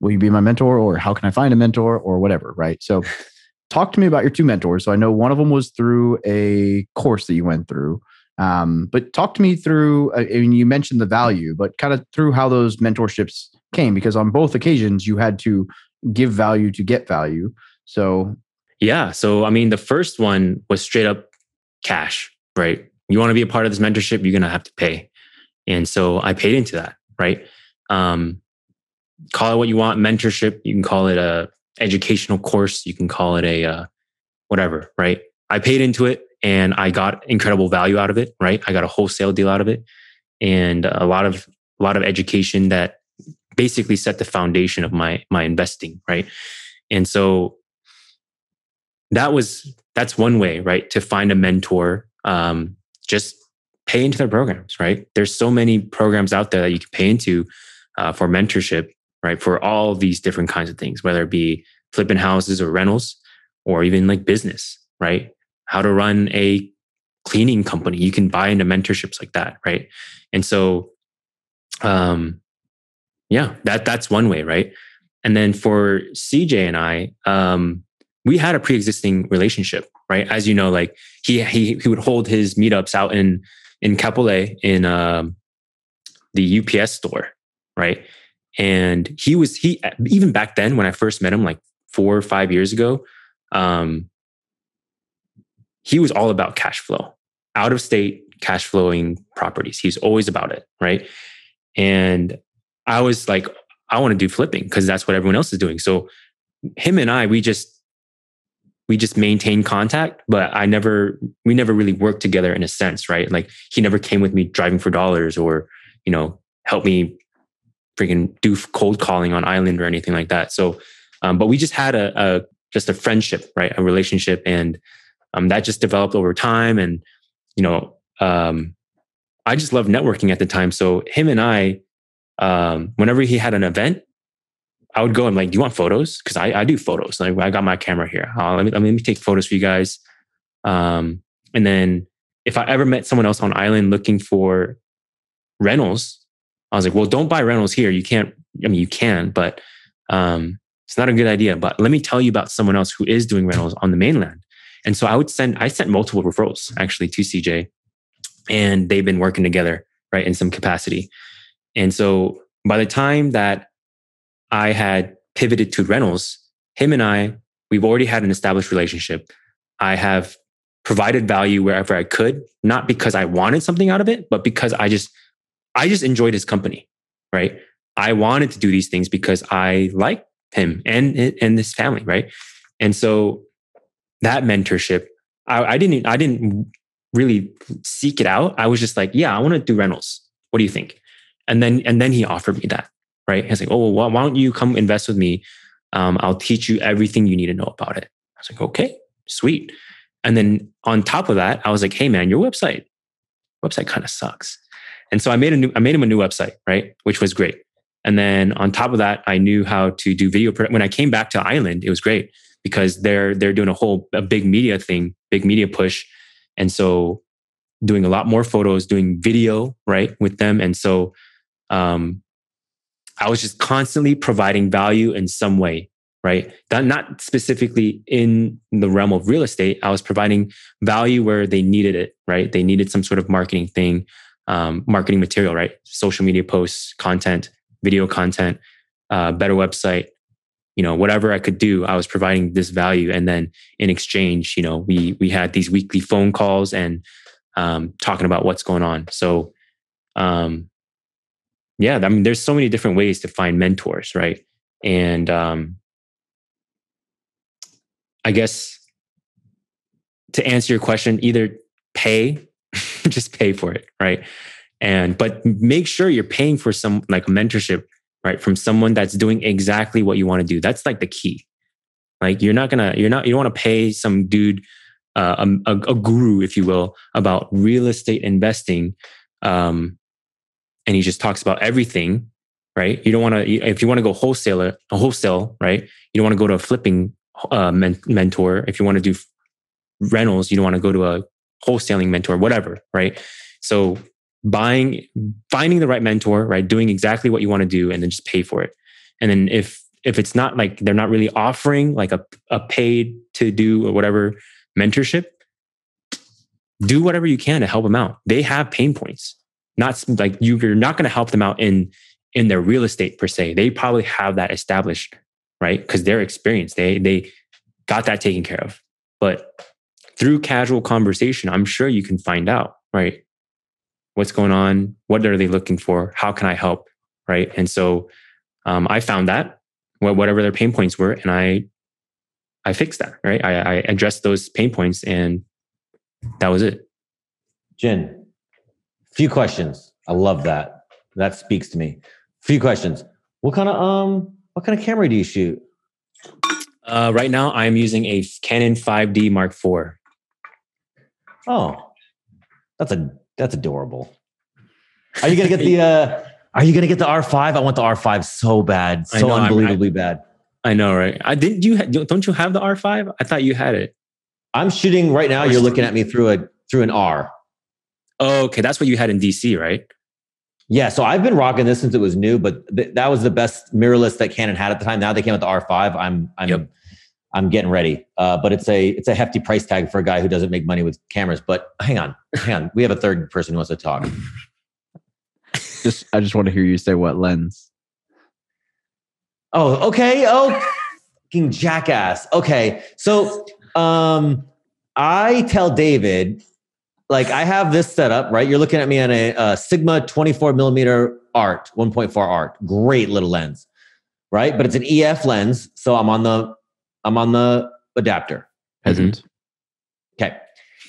"Will you be my mentor?" or "How can I find a mentor?" or whatever, right? So (laughs) talk to me about your two mentors. So I know one of them was through a course that you went through. Um, but talk to me through. I mean, you mentioned the value, but kind of through how those mentorships came, because on both occasions you had to give value to get value. So yeah, so I mean, the first one was straight up cash, right? You want to be a part of this mentorship, you're gonna have to pay, and so I paid into that, right? Um, call it what you want, mentorship. You can call it a educational course. You can call it a uh, whatever, right? I paid into it and I got incredible value out of it, right? I got a wholesale deal out of it and a lot of a lot of education that basically set the foundation of my my investing, right? And so that was that's one way, right? To find a mentor, um, just pay into their programs, right? There's so many programs out there that you can pay into uh, for mentorship, right? For all these different kinds of things, whether it be flipping houses or rentals, or even like business, right? How to run a cleaning company. You can buy into mentorships like that, right? And so, um, yeah, that that's one way, right? And then for CJ and I, um, we had a pre-existing relationship, right? As you know, like he he he would hold his meetups out in in Kapolei in um, the UPS store, right? And he was he even back then when I first met him, like four or five years ago, um, he was all about cash flow, out of state cash flowing properties. He's always about it, right? And I was like, I want to do flipping because that's what everyone else is doing. So him and I, we just we just maintain contact, but I never we never really worked together in a sense, right? Like he never came with me driving for dollars or, you know, help me freaking do cold calling on island or anything like that. So um, but we just had a, a just a friendship, right? A relationship and um, that just developed over time. And, you know, um, I just loved networking at the time. So him and I, um, whenever he had an event, I would go and like, do you want photos? Cause I, I do photos. Like I got my camera here. Uh, let, me, let me take photos for you guys. Um, and then if I ever met someone else on island looking for rentals, I was like, well, don't buy rentals here. You can't, I mean, you can, but, um, it's not a good idea. But let me tell you about someone else who is doing rentals on the mainland. And so I would send, I sent multiple referrals actually to CJ and they've been working together, right, in some capacity. And so by the time that I had pivoted to rentals, him and I, we've already had an established relationship. I have provided value wherever I could, not because I wanted something out of it, but because I just, I just enjoyed his company, right? I wanted to do these things because I like him and and this family, right? And so that mentorship, I, I didn't I didn't really seek it out. I was just like, yeah, I want to do rentals. What do you think? And then and then he offered me that, right? He's like, oh, well, why don't you come invest with me? Um, I'll teach you everything you need to know about it. I was like, okay, sweet. And then on top of that, I was like, hey man, your website, website kind of sucks. And so I made a new, I made him a new website, right? Which was great. And then on top of that, I knew how to do video. When I came back to Island, it was great because they're they're doing a whole a big media thing, big media push, and so doing a lot more photos, doing video right with them, and so um, I was just constantly providing value in some way, right? That not specifically in the realm of real estate. I was providing value where they needed it, right? They needed some sort of marketing thing, um, marketing material, right? Social media posts, content, video content, uh, better website, you know, whatever I could do, I was providing this value. And then in exchange, you know, we we had these weekly phone calls and um, talking about what's going on. So, um, yeah, I mean, there's so many different ways to find mentors, right? And um, I guess to answer your question, either pay, (laughs) just pay for it, right? And but make sure you're paying for some like mentorship, right? From someone that's doing exactly what you want to do. That's like the key. Like you're not gonna, you're not, you don't want to pay some dude, uh, a, a, guru, if you will, about real estate investing, um, and he just talks about everything, right? You don't want to, if you want to go wholesaler, a wholesale, right? You don't want to go to a flipping uh, men- mentor. If you want to do rentals, you don't want to go to a wholesaling mentor, whatever, right? So buying, finding the right mentor, right? Doing exactly what you want to do and then just pay for it. And then if, if it's not like they're not really offering like a, a paid to do or whatever mentorship, do whatever you can to help them out. They have pain points. Not like you, you're not going to help them out in in their real estate per se. They probably have that established, right? Because they're experienced. They they got that taken care of. But through casual conversation, I'm sure you can find out, right? What's going on? What are they looking for? How can I help? Right. And so um, I found that whatever their pain points were, and I I fixed that. Right. I, I addressed those pain points, and that was it. Jin, few questions. I love that. That speaks to me. Few questions. What kind of um what kind of camera do you shoot? Uh, right now, I'm using a Canon 5D Mark IV. Oh, that's a that's adorable. Are you gonna get the uh are you gonna get the R5? I want the R5 so bad. So know, unbelievably I, bad. I know, right? I didn't you don't you have the R5? I thought you had it. I'm shooting right now. You're looking at me through a through an R. Oh, okay. That's what you had in DC, right? Yeah, so I've been rocking this since it was new, but th- that was the best mirrorless that Canon had at the time. Now they came with the R5. I'm I'm yep. I'm getting ready. Uh, but it's a it's a hefty price tag for a guy who doesn't make money with cameras. But hang on, hang on. We have a third person who wants to talk. (laughs) just I just want to hear you say what lens. Oh, okay. Oh, fucking jackass. Okay, so um, I tell David, like I have this set up, right? You're looking at me on a, a Sigma 24 millimeter art, 1.4 art, great little lens, right? But it's an EF lens, so I'm on the I'm on the adapter. Peasant. Mm-hmm. Okay.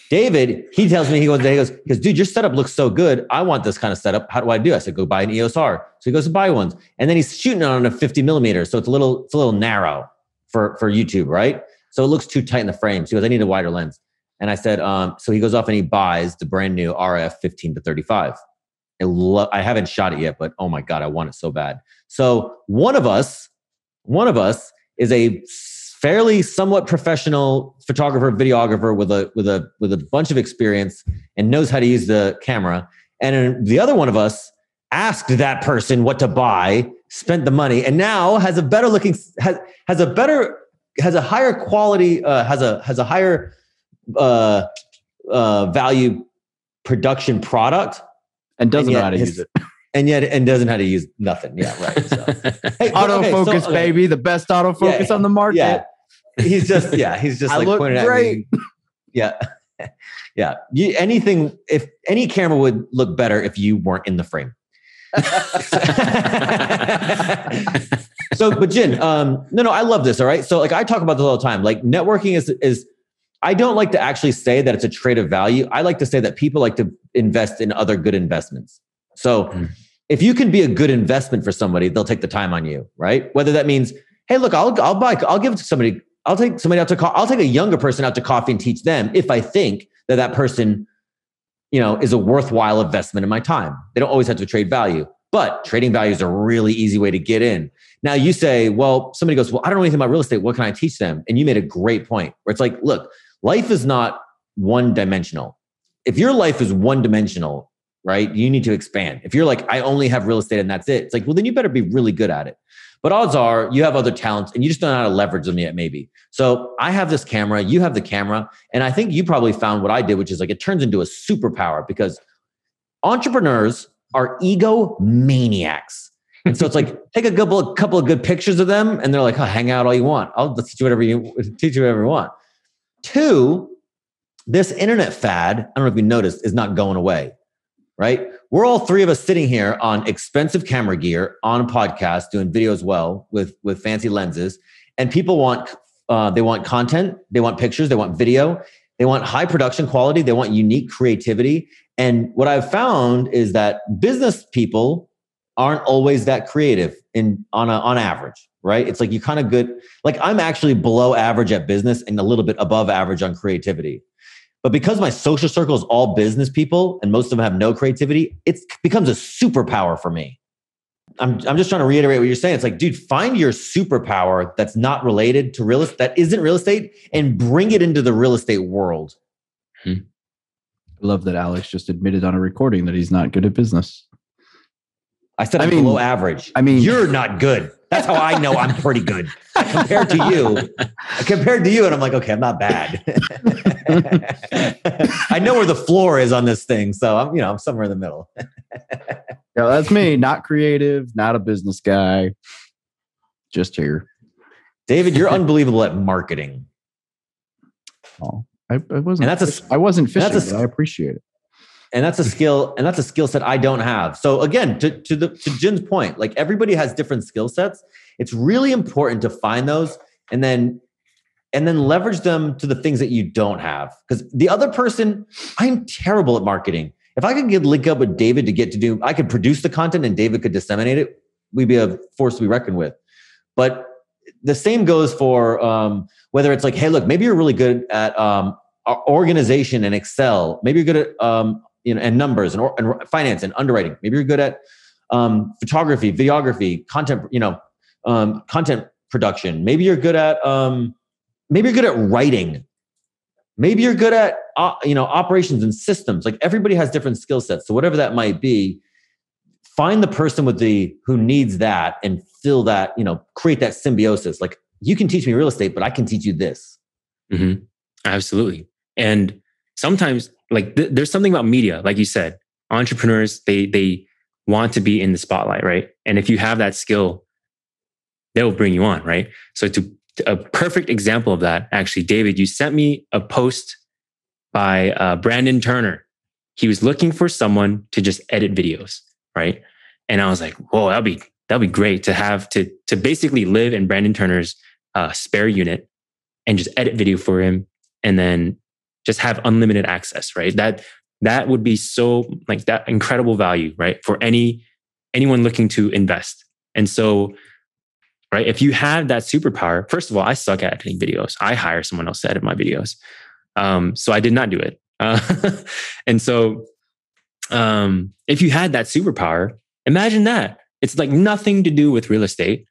David, he tells me, he goes, he goes, he goes, dude, your setup looks so good. I want this kind of setup. How do I do? I said, go buy an EOS R. So he goes to buy ones. And then he's shooting on a 50 millimeter. So it's a little, it's a little narrow for, for YouTube, right? So it looks too tight in the frame. So he goes, I need a wider lens. And I said, um, so he goes off and he buys the brand new RF 15 to 35. I, lo- I haven't shot it yet, but oh my God, I want it so bad. So one of us, one of us is a fairly somewhat professional photographer, videographer with a with a with a bunch of experience and knows how to use the camera. And the other one of us asked that person what to buy, spent the money, and now has a better looking has has a better has a higher quality uh, has a has a higher uh, uh, value production product and doesn't and know how to his, use it (laughs) and yet and doesn't know how to use nothing. Yeah, right. So. (laughs) hey, autofocus, okay, so, okay. baby, the best autofocus yeah, on the market. Yeah, he's just yeah he's just (laughs) like pointing great. at me yeah yeah you, anything if any camera would look better if you weren't in the frame so but Jin um no no i love this all right so like i talk about this all the time like networking is is i don't like to actually say that it's a trade of value i like to say that people like to invest in other good investments so mm. if you can be a good investment for somebody they'll take the time on you right whether that means hey look i'll i'll buy i'll give it to somebody I'll take somebody out to co- I'll take a younger person out to coffee and teach them if I think that that person, you know, is a worthwhile investment in my time. They don't always have to trade value, but trading value is a really easy way to get in. Now you say, well, somebody goes, well, I don't know anything about real estate. What can I teach them? And you made a great point where it's like, look, life is not one dimensional. If your life is one dimensional, right, you need to expand. If you're like, I only have real estate and that's it, it's like, well, then you better be really good at it. But odds are you have other talents and you just don't know how to leverage them yet, maybe. So I have this camera, you have the camera. And I think you probably found what I did, which is like it turns into a superpower because entrepreneurs are ego maniacs. And so it's like (laughs) take a couple, couple of good pictures of them, and they're like, oh, hang out all you want. I'll teach you whatever you (laughs) teach you whatever you want. Two, this internet fad, I don't know if you noticed, is not going away right? We're all three of us sitting here on expensive camera gear on a podcast, doing video as well with with fancy lenses, and people want uh, they want content, they want pictures, they want video, they want high production quality, they want unique creativity. And what I've found is that business people aren't always that creative in on a, on average, right? It's like you kind of good. Like I'm actually below average at business and a little bit above average on creativity. But because my social circle is all business people and most of them have no creativity, it becomes a superpower for me. I'm, I'm just trying to reiterate what you're saying. It's like, dude, find your superpower that's not related to real estate, that isn't real estate, and bring it into the real estate world. Hmm. I love that Alex just admitted on a recording that he's not good at business. I said I I'm mean- below average. I mean- you're not good. That's how I know I'm pretty good compared to you. Compared to you, and I'm like, okay, I'm not bad. (laughs) I know where the floor is on this thing, so I'm, you know, I'm somewhere in the middle. (laughs) Yeah, that's me. Not creative, not a business guy. Just here. David, you're (laughs) unbelievable at marketing. Oh, I, I wasn't. And that's a- I wasn't that's fishing. a- I appreciate it. And that's a skill and that's a skill set i don't have. So again to, to the to jin's point like everybody has different skill sets. It's really important to find those and then and then leverage them to the things that you don't have. Because the other person i'm terrible at marketing. If i could get link up with david to get to do i could produce the content and david could disseminate it we'd be a force to be reckoned with. But the same goes for um, whether it's like hey look maybe you're really good at um, organization and excel. Maybe you're good at um, you know and numbers and, or, and finance and underwriting. Maybe you're good at um, photography videography content you know um, content production. Maybe you're good at um, maybe you're good at writing. Maybe you're good at uh, you know operations and systems. Like everybody has different skill sets. So whatever that might be find the person with the who needs that and fill that you know create that symbiosis. Like you can teach me real estate but i can teach you this. Mm-hmm. Absolutely. And sometimes, like, th- there's something about media, like you said, entrepreneurs they they want to be in the spotlight, right? And if you have that skill, they'll bring you on, right? So, to a perfect example of that, actually, David, you sent me a post by uh, Brandon Turner. He was looking for someone to just edit videos, right? And I was like, whoa, that'd be that'd be great to have to to basically live in Brandon Turner's uh, spare unit and just edit video for him and then just have unlimited access right? That that would be so like that incredible value right for any anyone looking to invest. And so right if you have that superpower first of all i suck at editing videos. I hire someone else to edit my videos. Um, so i did not do it. Uh, (laughs) and so um, if you had that superpower imagine that. It's like nothing to do with real estate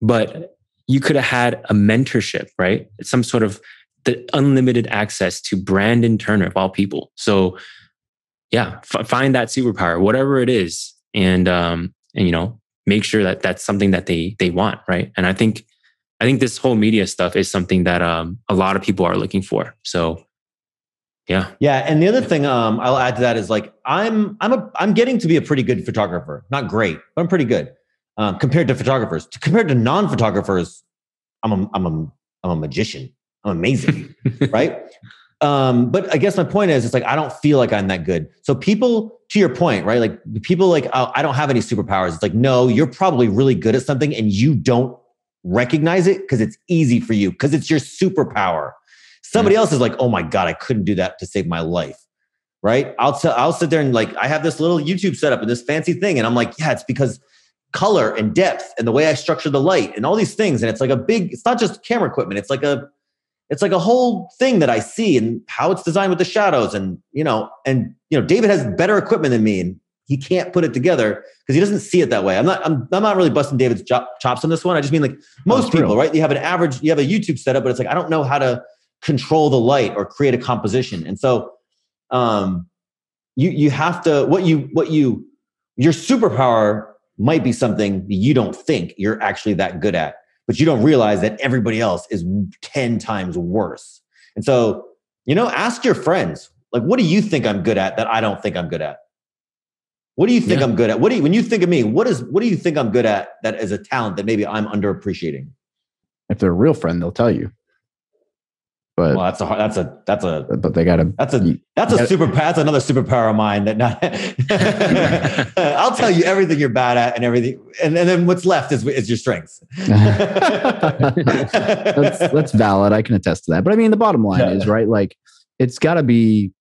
but you could have had a mentorship right? Some sort of the unlimited access to Brandon Turner of all people. So, yeah, f- find that superpower, whatever it is, and um, and you know, make sure that that's something that they they want, right? And I think, I think this whole media stuff is something that um, a lot of people are looking for. So, yeah, yeah and the other thing um, i'll add to that is like i'm i'm a i'm getting to be a pretty good photographer not great but i'm pretty good um, compared to photographers compared to non-photographers i'm a i'm a i'm a magician i'm amazing (laughs) right? Um, but I guess my point is, it's like I don't feel like I'm that good. So people, to your point, right? Like people, like oh, I don't have any superpowers. It's like no, you're probably really good at something, and you don't recognize it because it's easy for you because it's your superpower. Somebody else is like, oh my god, I couldn't do that to save my life. Right? I'll t- I'll sit there and like I have this little YouTube setup and this fancy thing, and I'm like, yeah, it's because color and depth and the way I structure the light and all these things. And it's like a big, it's not just camera equipment. It's like a it's like a whole thing that I see and how it's designed with the shadows and you know and you know David has better equipment than me and he can't put it together because he doesn't see it that way. I'm not I'm, I'm not really busting David's chops on this one. I just mean like most people, real. right? You have an average you have a YouTube setup but it's like I don't know how to control the light or create a composition. And so um you you have to what you what you your superpower might be something you don't think you're actually that good at but you don't realize that everybody else is 10 times worse. And so, you know, ask your friends, like, what do you think I'm good at that I don't think I'm good at? What do you think Yeah. I'm good at? What do you, when you think of me, what is, what do you think I'm good at that is a talent that maybe I'm underappreciating? If they're a real friend, they'll tell you. But Well, that's a, that's a, that's a, but they gotta that's a, that's a gotta- super, that's another superpower of mine that not, (laughs) I'll tell you everything you're bad at and everything. And, and then what's left is, is your strengths. (laughs) (laughs) that's that's valid. I can attest to that. But I mean, the bottom line Yeah. is right. Like, it's got to be.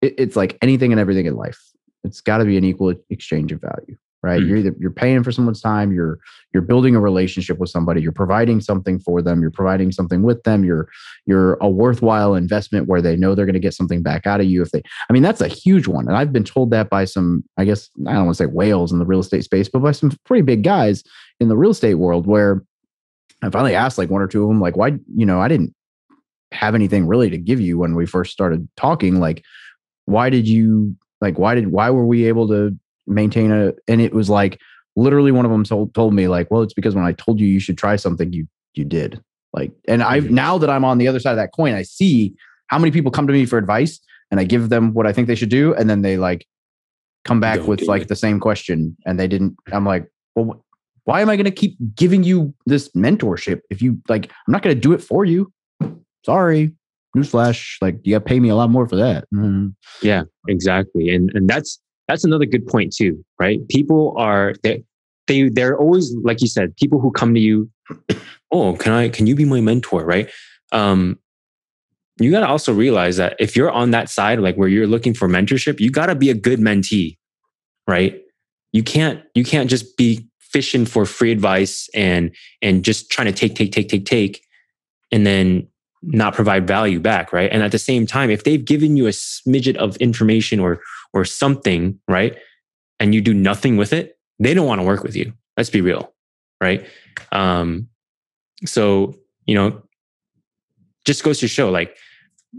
It, it's like anything and everything in life. It's got to be an equal exchange of value, right? Mhm. You're either you're paying for someone's time. You're you're building a relationship with somebody. You're providing something for them. You're providing something with them. You're you're a worthwhile investment where they know they're going to get something back out of you. If they, I mean, that's a huge one. And I've been told that by some, I guess I don't want to say whales in the real estate space, but by some pretty big guys in the real estate world where I finally asked like one or two of them, like, why, you know, I didn't have anything really to give you when we first started talking. Like, why did you, like, why did, why were we able to maintain a and it was like literally one of them told told me like, well, it's because when I told you you should try something, you you did. Like, and I've now that I'm on the other side of that coin, I see how many people come to me for advice and I give them what I think they should do, and then they like come back Don't with like it. the same question and they didn't. I'm like, well, wh- why am I going to keep giving you this mentorship if you like? I'm not going to do it for you. Sorry, newsflash. Like, you got to pay me a lot more for that. Mhm. exactly and and that's that's another good point too right? People are they they they're always like you said people who come to you (clears throat) oh can i can you be my mentor? Right? Um you got to also realize that if you're on that side like where you're looking for mentorship you got to be a good mentee right? You can't you can't just be fishing for free advice and and just trying to take take take take take and then not provide value back right? And at the same time if they've given you a smidget of information or or something right? And you do nothing with it they don't want to work with you. Let's be real right? Um so you know just goes to show like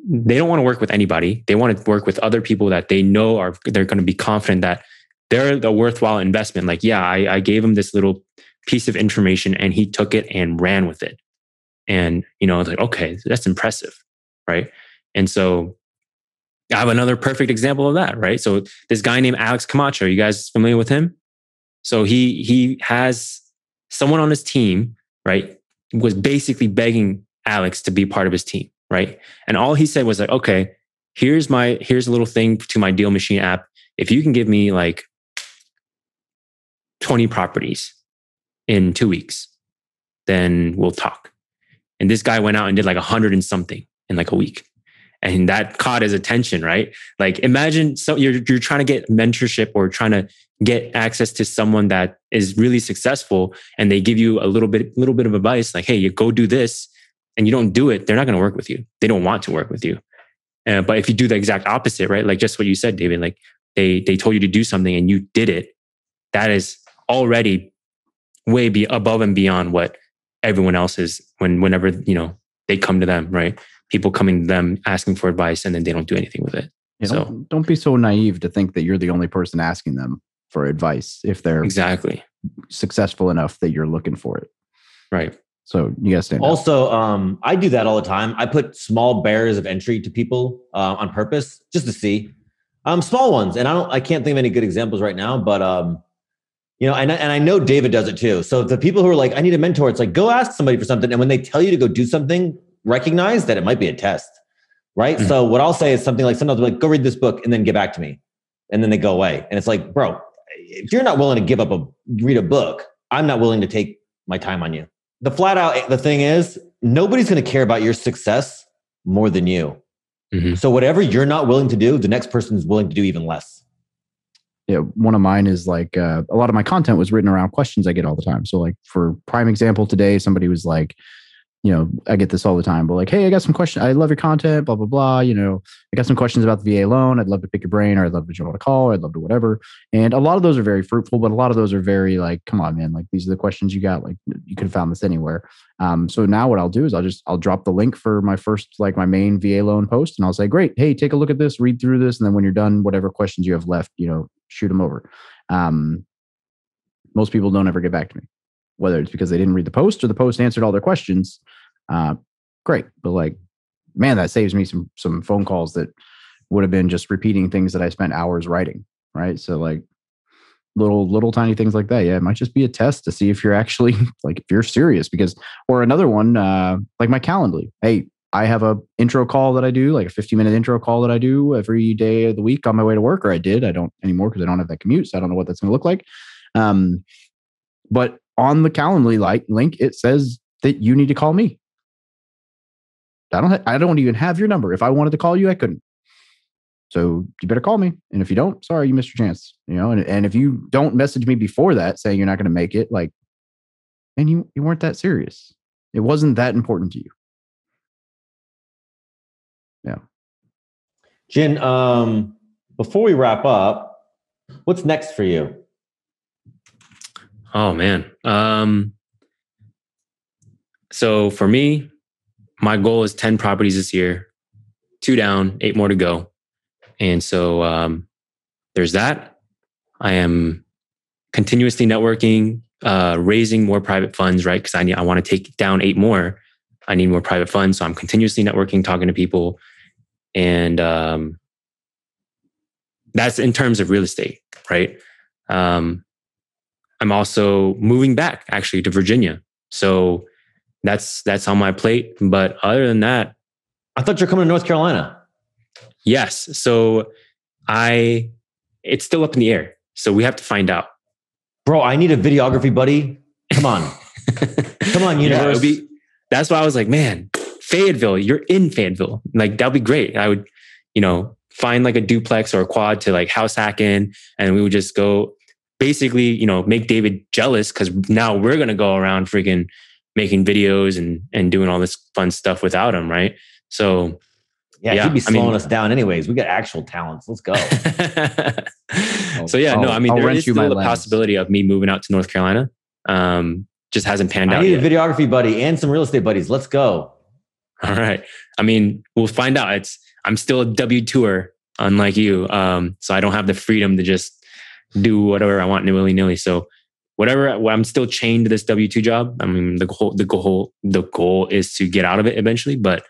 they don't want to work with anybody. They want to work with other people that they know are they're going to be confident that they're the worthwhile investment. Like yeah I, I gave him this little piece of information and he took it and ran with it. And you know like okay that's impressive right? And so i have another perfect example of that right? So this guy named alex camacho you guys familiar with him? So he he has someone on his team right was basically begging alex to be part of his team right? And all he said was like okay here's my here's a little thing to my deal machine app. If you can give me like 20 properties in two weeks then we'll talk. And this guy went out and did like a hundred and something in like a week. And that caught his attention, right? Like imagine so you're you're trying to get mentorship or trying to get access to someone that is really successful and they give you a little bit little bit of advice like hey you go do this and you don't do it they're not going to work with you. They don't want to work with you. Uh, but if you do the exact opposite right? Like just what you said david like they they told you to do something and you did it. That is already way be above and beyond what everyone else is when whenever you know they come to them right people coming to them asking for advice and then they don't do anything with it Yeah, So- don't, don't be so naive to think that you're the only person asking them for advice if they're exactly successful enough that you're looking for it. right So you gotta stand out. Also, um, I do that all the time. I put small barriers of entry to people uh, on purpose just to see, um, small ones. And I don't, I can't think of any good examples right now, but um, you know, and I- and I know David does it too. So the people who are like, I need a mentor, it's like go ask somebody for something, and when they tell you to go do something, recognize that it might be a test, right? Mhm. So what I'll say is something like, sometimes like, go read this book and then get back to me, and then they go away, and it's like, bro, if you're not willing to give up a read a book, I'm not willing to take my time on you the flat out the thing is nobody's going to care about your success more than you Mhm. so whatever you're not willing to do the next person is willing to do even less yeah, one of mine is like uh, a lot of my content was written around questions I get all the time. So like for prime example today, somebody was like, you know, I get this all the time, but like, hey, I got some questions. I love your content, blah blah blah. You know, I got some questions about the VA loan. I'd love to pick your brain, or I'd love to jump on a call, or I'd love to whatever. And a lot of those are very fruitful, but a lot of those are very like, come on, man, like these are the questions you got. Like you could have found this anywhere. Um, so now what I'll do is I'll just I'll drop the link for my first like my main VA loan post, and I'll say, great, hey, take a look at this, read through this, and then when you're done, whatever questions you have left, you know, shoot them over. Um, most people don't ever get back to me, whether it's because they didn't read the post or the post answered all their questions. Uh, great, but like, man, that saves me some some phone calls that would have been just repeating things that I spent hours writing. Right, so like little little tiny things like that. Yeah, it might just be a test to see if you're actually (laughs) like if you're serious. Because or another one, uh, like my Calendly. Hey, I have a intro call that I do, like a 50 minute intro call that I do every day of the week on my way to work, or I did. I don't anymore because I don't have that commute, so I don't know what that's going to look like. Um, but on the Calendly like link, it says that you need to call me. I don't. Ha- I don't even have your number. If I wanted to call you, I couldn't. So you better call me. And if you don't, sorry, you missed your chance. You know. And and if you don't message me before that, saying you're not going to make it, like, and you you weren't that serious. It wasn't that important to you. Yeah. Jin um, before we wrap up what's next for you Oh man. Um so for me, my goal is 10 properties this year. Two down, eight more to go. And so um there's that. I am continuously networking, uh, raising more private funds, right? Because I need, I want to take down eight more. I need more private funds, so I'm continuously networking, talking to people, and um, that's in terms of real estate, right? Um, I'm also moving back actually to Virginia, so that's that's on my plate. But other than that, I thought you're coming to North Carolina. Yes. So I, it's still up in the air. So we have to find out. Bro, I need a videography buddy. Come on. (laughs) Come on, universe. Yeah, be, that's why I was like, man, Fayetteville, you're in Fayetteville. Like, that'd be great. I would, you know, find like a duplex or a quad to like house hack in, and we would just go basically, you know, make David jealous because now we're going to go around freaking making videos and, and doing all this fun stuff without him. Right. So yeah, yeah, he'd be slowing I mean, us down anyways. We got actual talents. Let's go. (laughs) so yeah, no, I mean, I'll there is still the lens. possibility of me moving out to North Carolina. Um, just hasn't panned I out. I need yet. a videography buddy and some real estate buddies. Let's go. All right. I mean, we'll find out. It's I'm still a W tour, unlike you. Um, so I don't have the freedom to just do whatever I want willy nilly. So whatever I'm still chained to this W two job. I mean, the goal the goal the goal is to get out of it eventually, but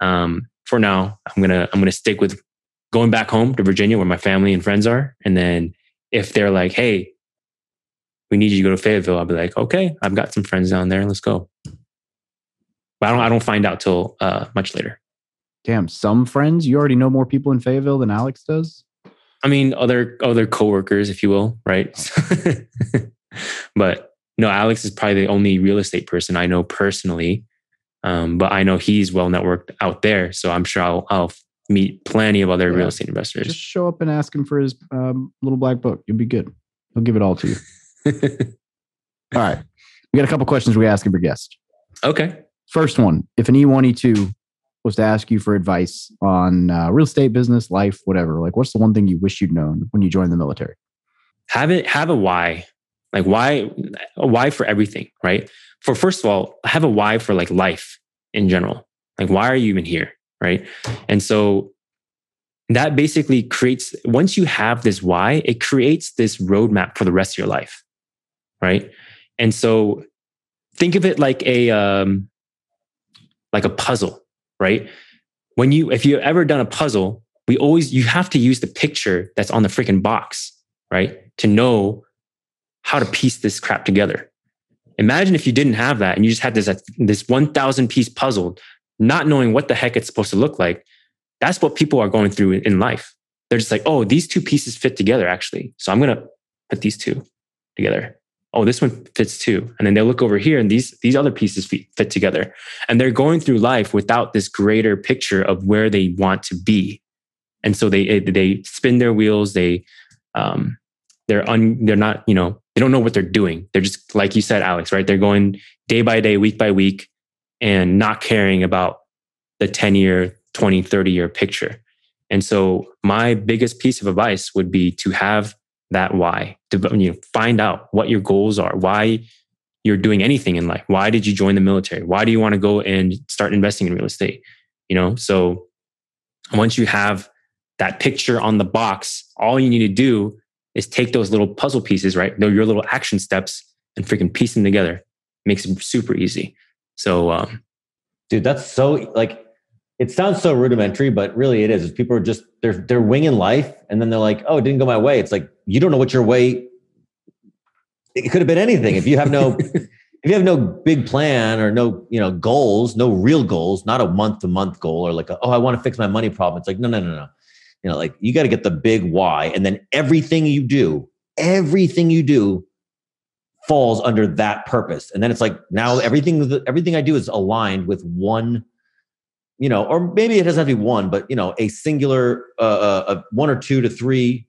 um, for now, I'm gonna I'm gonna stick with going back home to Virginia where my family and friends are, and then if they're like, "Hey, we need you to go to Fayetteville," I'll be like, "Okay, I've got some friends down there. Let's go." But I don't I don't find out till uh, much later. Damn, some friends you already know more people in Fayetteville than Alex does. I mean, other other coworkers, if you will, right? (laughs) but no, Alex is probably the only real estate person I know personally um, but I know he's well networked out there, so I'm sure I'll, I'll meet plenty of other yeah. real estate investors. Just show up and ask him for his um, little black book. You'll be good. He'll give it all to you. (laughs) all right, we got a couple questions we ask every guest. Okay. First one: If an E1 E2 was to ask you for advice on uh, real estate, business, life, whatever, like what's the one thing you wish you'd known when you joined the military? Have it. Have a why. Like why? A why for everything, right? for first of all, have a why for like life in general. Like, why are you even here? Right. And so that basically creates, once you have this why, it creates this roadmap for the rest of your life. Right. And so think of it like a, um, like a puzzle, right? When you, if you've ever done a puzzle, we always, you have to use the picture that's on the freaking box, right? To know how to piece this crap together. Imagine if you didn't have that and you just had this, this 1000 piece puzzle, not knowing what the heck it's supposed to look like. That's what people are going through in life. They're just like, oh, these two pieces fit together actually. So I'm going to put these two together. Oh, this one fits too. And then they look over here and these, these other pieces fit, fit together. And they're going through life without this greater picture of where they want to be. And so they, they spin their wheels. They, um, they're un, they're not, you know, they don't know what they're doing. They're just like you said, Alex, right? They're going day by day, week by week, and not caring about the 10 year, 20, 30 year picture. And so my biggest piece of advice would be to have that why, to you know, find out what your goals are, why you're doing anything in life. Why did you join the military? Why do you want to go and start investing in real estate? You know, so once you have that picture on the box, all you need to do is take those little puzzle pieces, right? Your little action steps and freaking piece them together. Makes it super easy. So, um, dude, that's so like it sounds so rudimentary, but really it is. People are just they're they're winging life, and then they're like, "Oh, it didn't go my way." It's like you don't know what your way. It could have been anything if you have no (laughs) if you have no big plan or no you know goals, no real goals, not a month to month goal or like a, oh I want to fix my money problem. It's like no no no no you know like you got to get the big why and then everything you do everything you do falls under that purpose and then it's like now everything everything i do is aligned with one you know or maybe it doesn't have to be one but you know a singular uh, uh one or two to three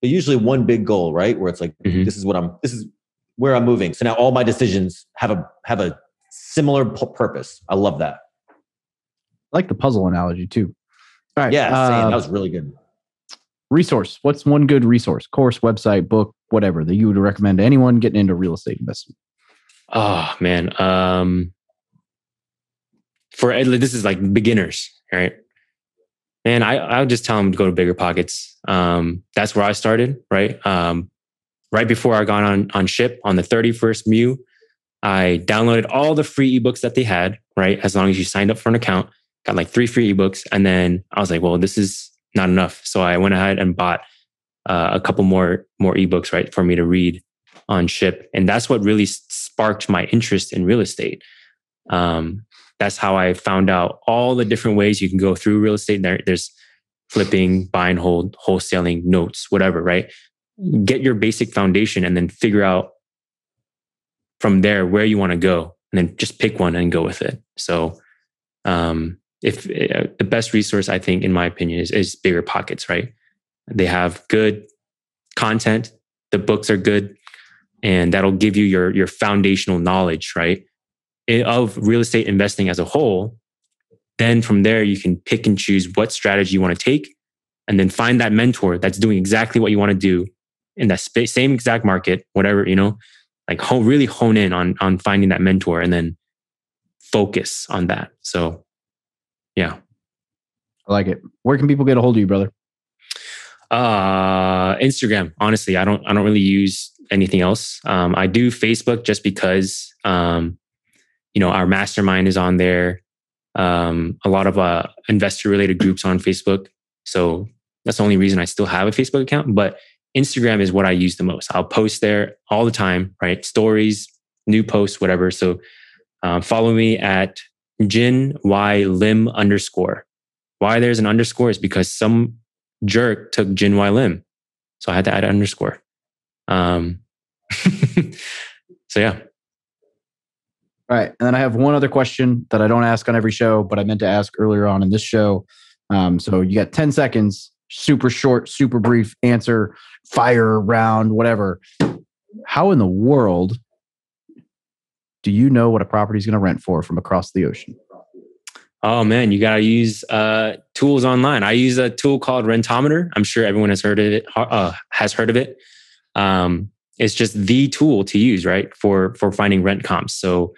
but usually one big goal right where it's like mm-hmm. this is what i'm this is where i'm moving so now all my decisions have a have a similar p- purpose i love that I like the puzzle analogy too all right. Yeah, uh, that was really good. Resource. What's one good resource? Course, website, book, whatever that you would recommend to anyone getting into real estate investment? Oh man. Um for this is like beginners, right? and I I would just tell them to go to BiggerPockets. Um, that's where I started, right? Um, right before I got on on Ship on the 31st MEU, I downloaded all the free ebooks that they had, right? As long as you signed up for an account, got like three free ebooks, and then I was like, well, this is not enough, so I went ahead and bought uh, a couple more more ebooks, right, for me to read on Ship, and that's what really sparked my interest in real estate. Um, that's how I found out all the different ways you can go through real estate. There, there's flipping, buy and hold, wholesaling, notes, whatever, right? Get your basic foundation and then figure out from there where you want to go and then just pick one and go with it. So, um, if uh, the best resource I think, in my opinion, is, is BiggerPockets, right? They have good content. The books are good and that'll give you your, your foundational knowledge, right? Of real estate investing as a whole, then from there you can pick and choose what strategy you want to take and then find that mentor that's doing exactly what you want to do in that space, same exact market, whatever, you know, like hone, really hone in on, on finding that mentor and then focus on that. So yeah. I like it. Where can people get a hold of you, brother? Uh, Instagram. Honestly, I don't, I don't really use anything else. Um, I do Facebook just because, um, you know, our mastermind is on there. Um, a lot of uh, investor related groups on Facebook. So that's the only reason I still have a Facebook account. But Instagram is what I use the most. I'll post there all the time, right? Stories, new posts, whatever. So um, follow me at Jin Y Lym underscore. Why there's an underscore is because some jerk took Jin Y Lym. So I had to add an underscore. Um, (laughs) so yeah. All right. And then I have one other question that I don't ask on every show, but I meant to ask earlier on in this show. Um, so you got 10 seconds, super short, super brief answer, fire round, whatever. How in the world do you know what a property is going to rent for from across the ocean? Oh man, you got to use uh, tools online. I use a tool called Rentometer. I'm sure everyone has heard of it. Uh, has heard of it. Um, it's just the tool to use, right, for for finding rent comps. So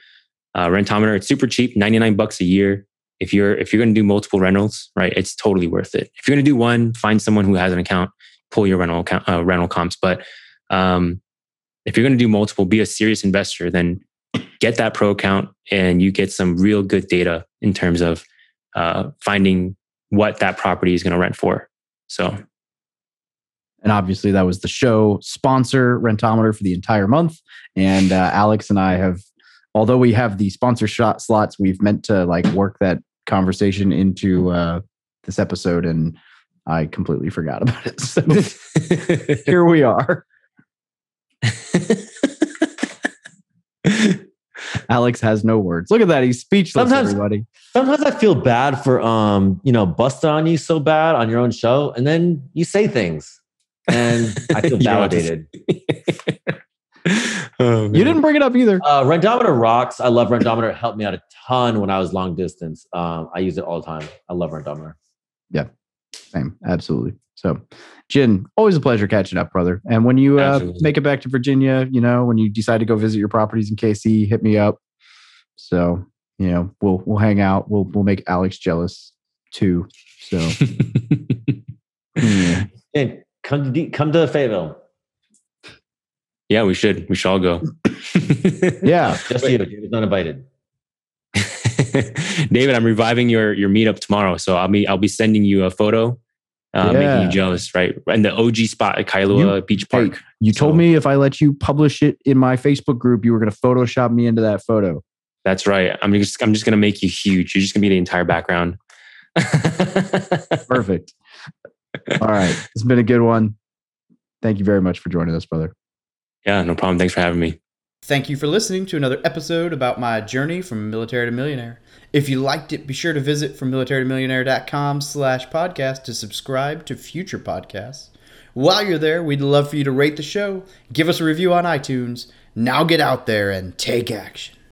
uh, Rentometer, it's super cheap, 99 bucks a year. If you're if you're going to do multiple rentals, right, it's totally worth it. If you're going to do one, find someone who has an account, pull your rental account, uh, rental comps. But um, if you're going to do multiple, be a serious investor, then get that pro account and you get some real good data in terms of uh, finding what that property is going to rent for. So, and obviously that was the show sponsor Rentometer for the entire month. And uh, Alex and I have although we have the sponsor shot slots, we've meant to like work that conversation into uh, this episode, and I completely forgot about it. (laughs) So (laughs) here we are. (laughs) Alex has no words. Look at that; he's speechless. Sometimes, everybody. Sometimes I feel bad for um, you know, busting on you so bad on your own show, and then you say things, and I feel validated. (laughs) oh, you didn't bring it up either. Uh, Rentometer rocks. I love Rentometer. It helped me out a ton when I was long distance. Um, I use it all the time. I love Rentometer. Yeah, same. Absolutely. So, Jin, always a pleasure catching up, brother. And when you uh, make it back to Virginia, you know, when you decide to go visit your properties in KC, hit me up. So, you know, we'll we'll hang out. We'll we'll make Alex jealous too. So, (laughs) yeah. And come to come to Fayetteville. Yeah, we should. We should all go. (laughs) yeah, just you. David's not invited. (laughs) David, I'm reviving your your meetup tomorrow, so I'll be I'll be sending you a photo, uh, yeah. making you jealous, right? And the OG spot at Kailua you, Beach Park. Hey, you so, told me if I let you publish it in my Facebook group, you were going to Photoshop me into that photo. That's right. I'm just I'm just going to make you huge. You're just going to be the entire background. Perfect. (laughs) All right, it's been a good one. Thank you very much for joining us, brother. Yeah, no problem. Thanks for having me. Thank you for listening to another episode about my journey from military to millionaire. If you liked it, be sure to visit from militarytomillionaire.com slash podcast to subscribe to future podcasts. While you're there, we'd love for you to rate the show, give us a review on iTunes. Now get out there and take action.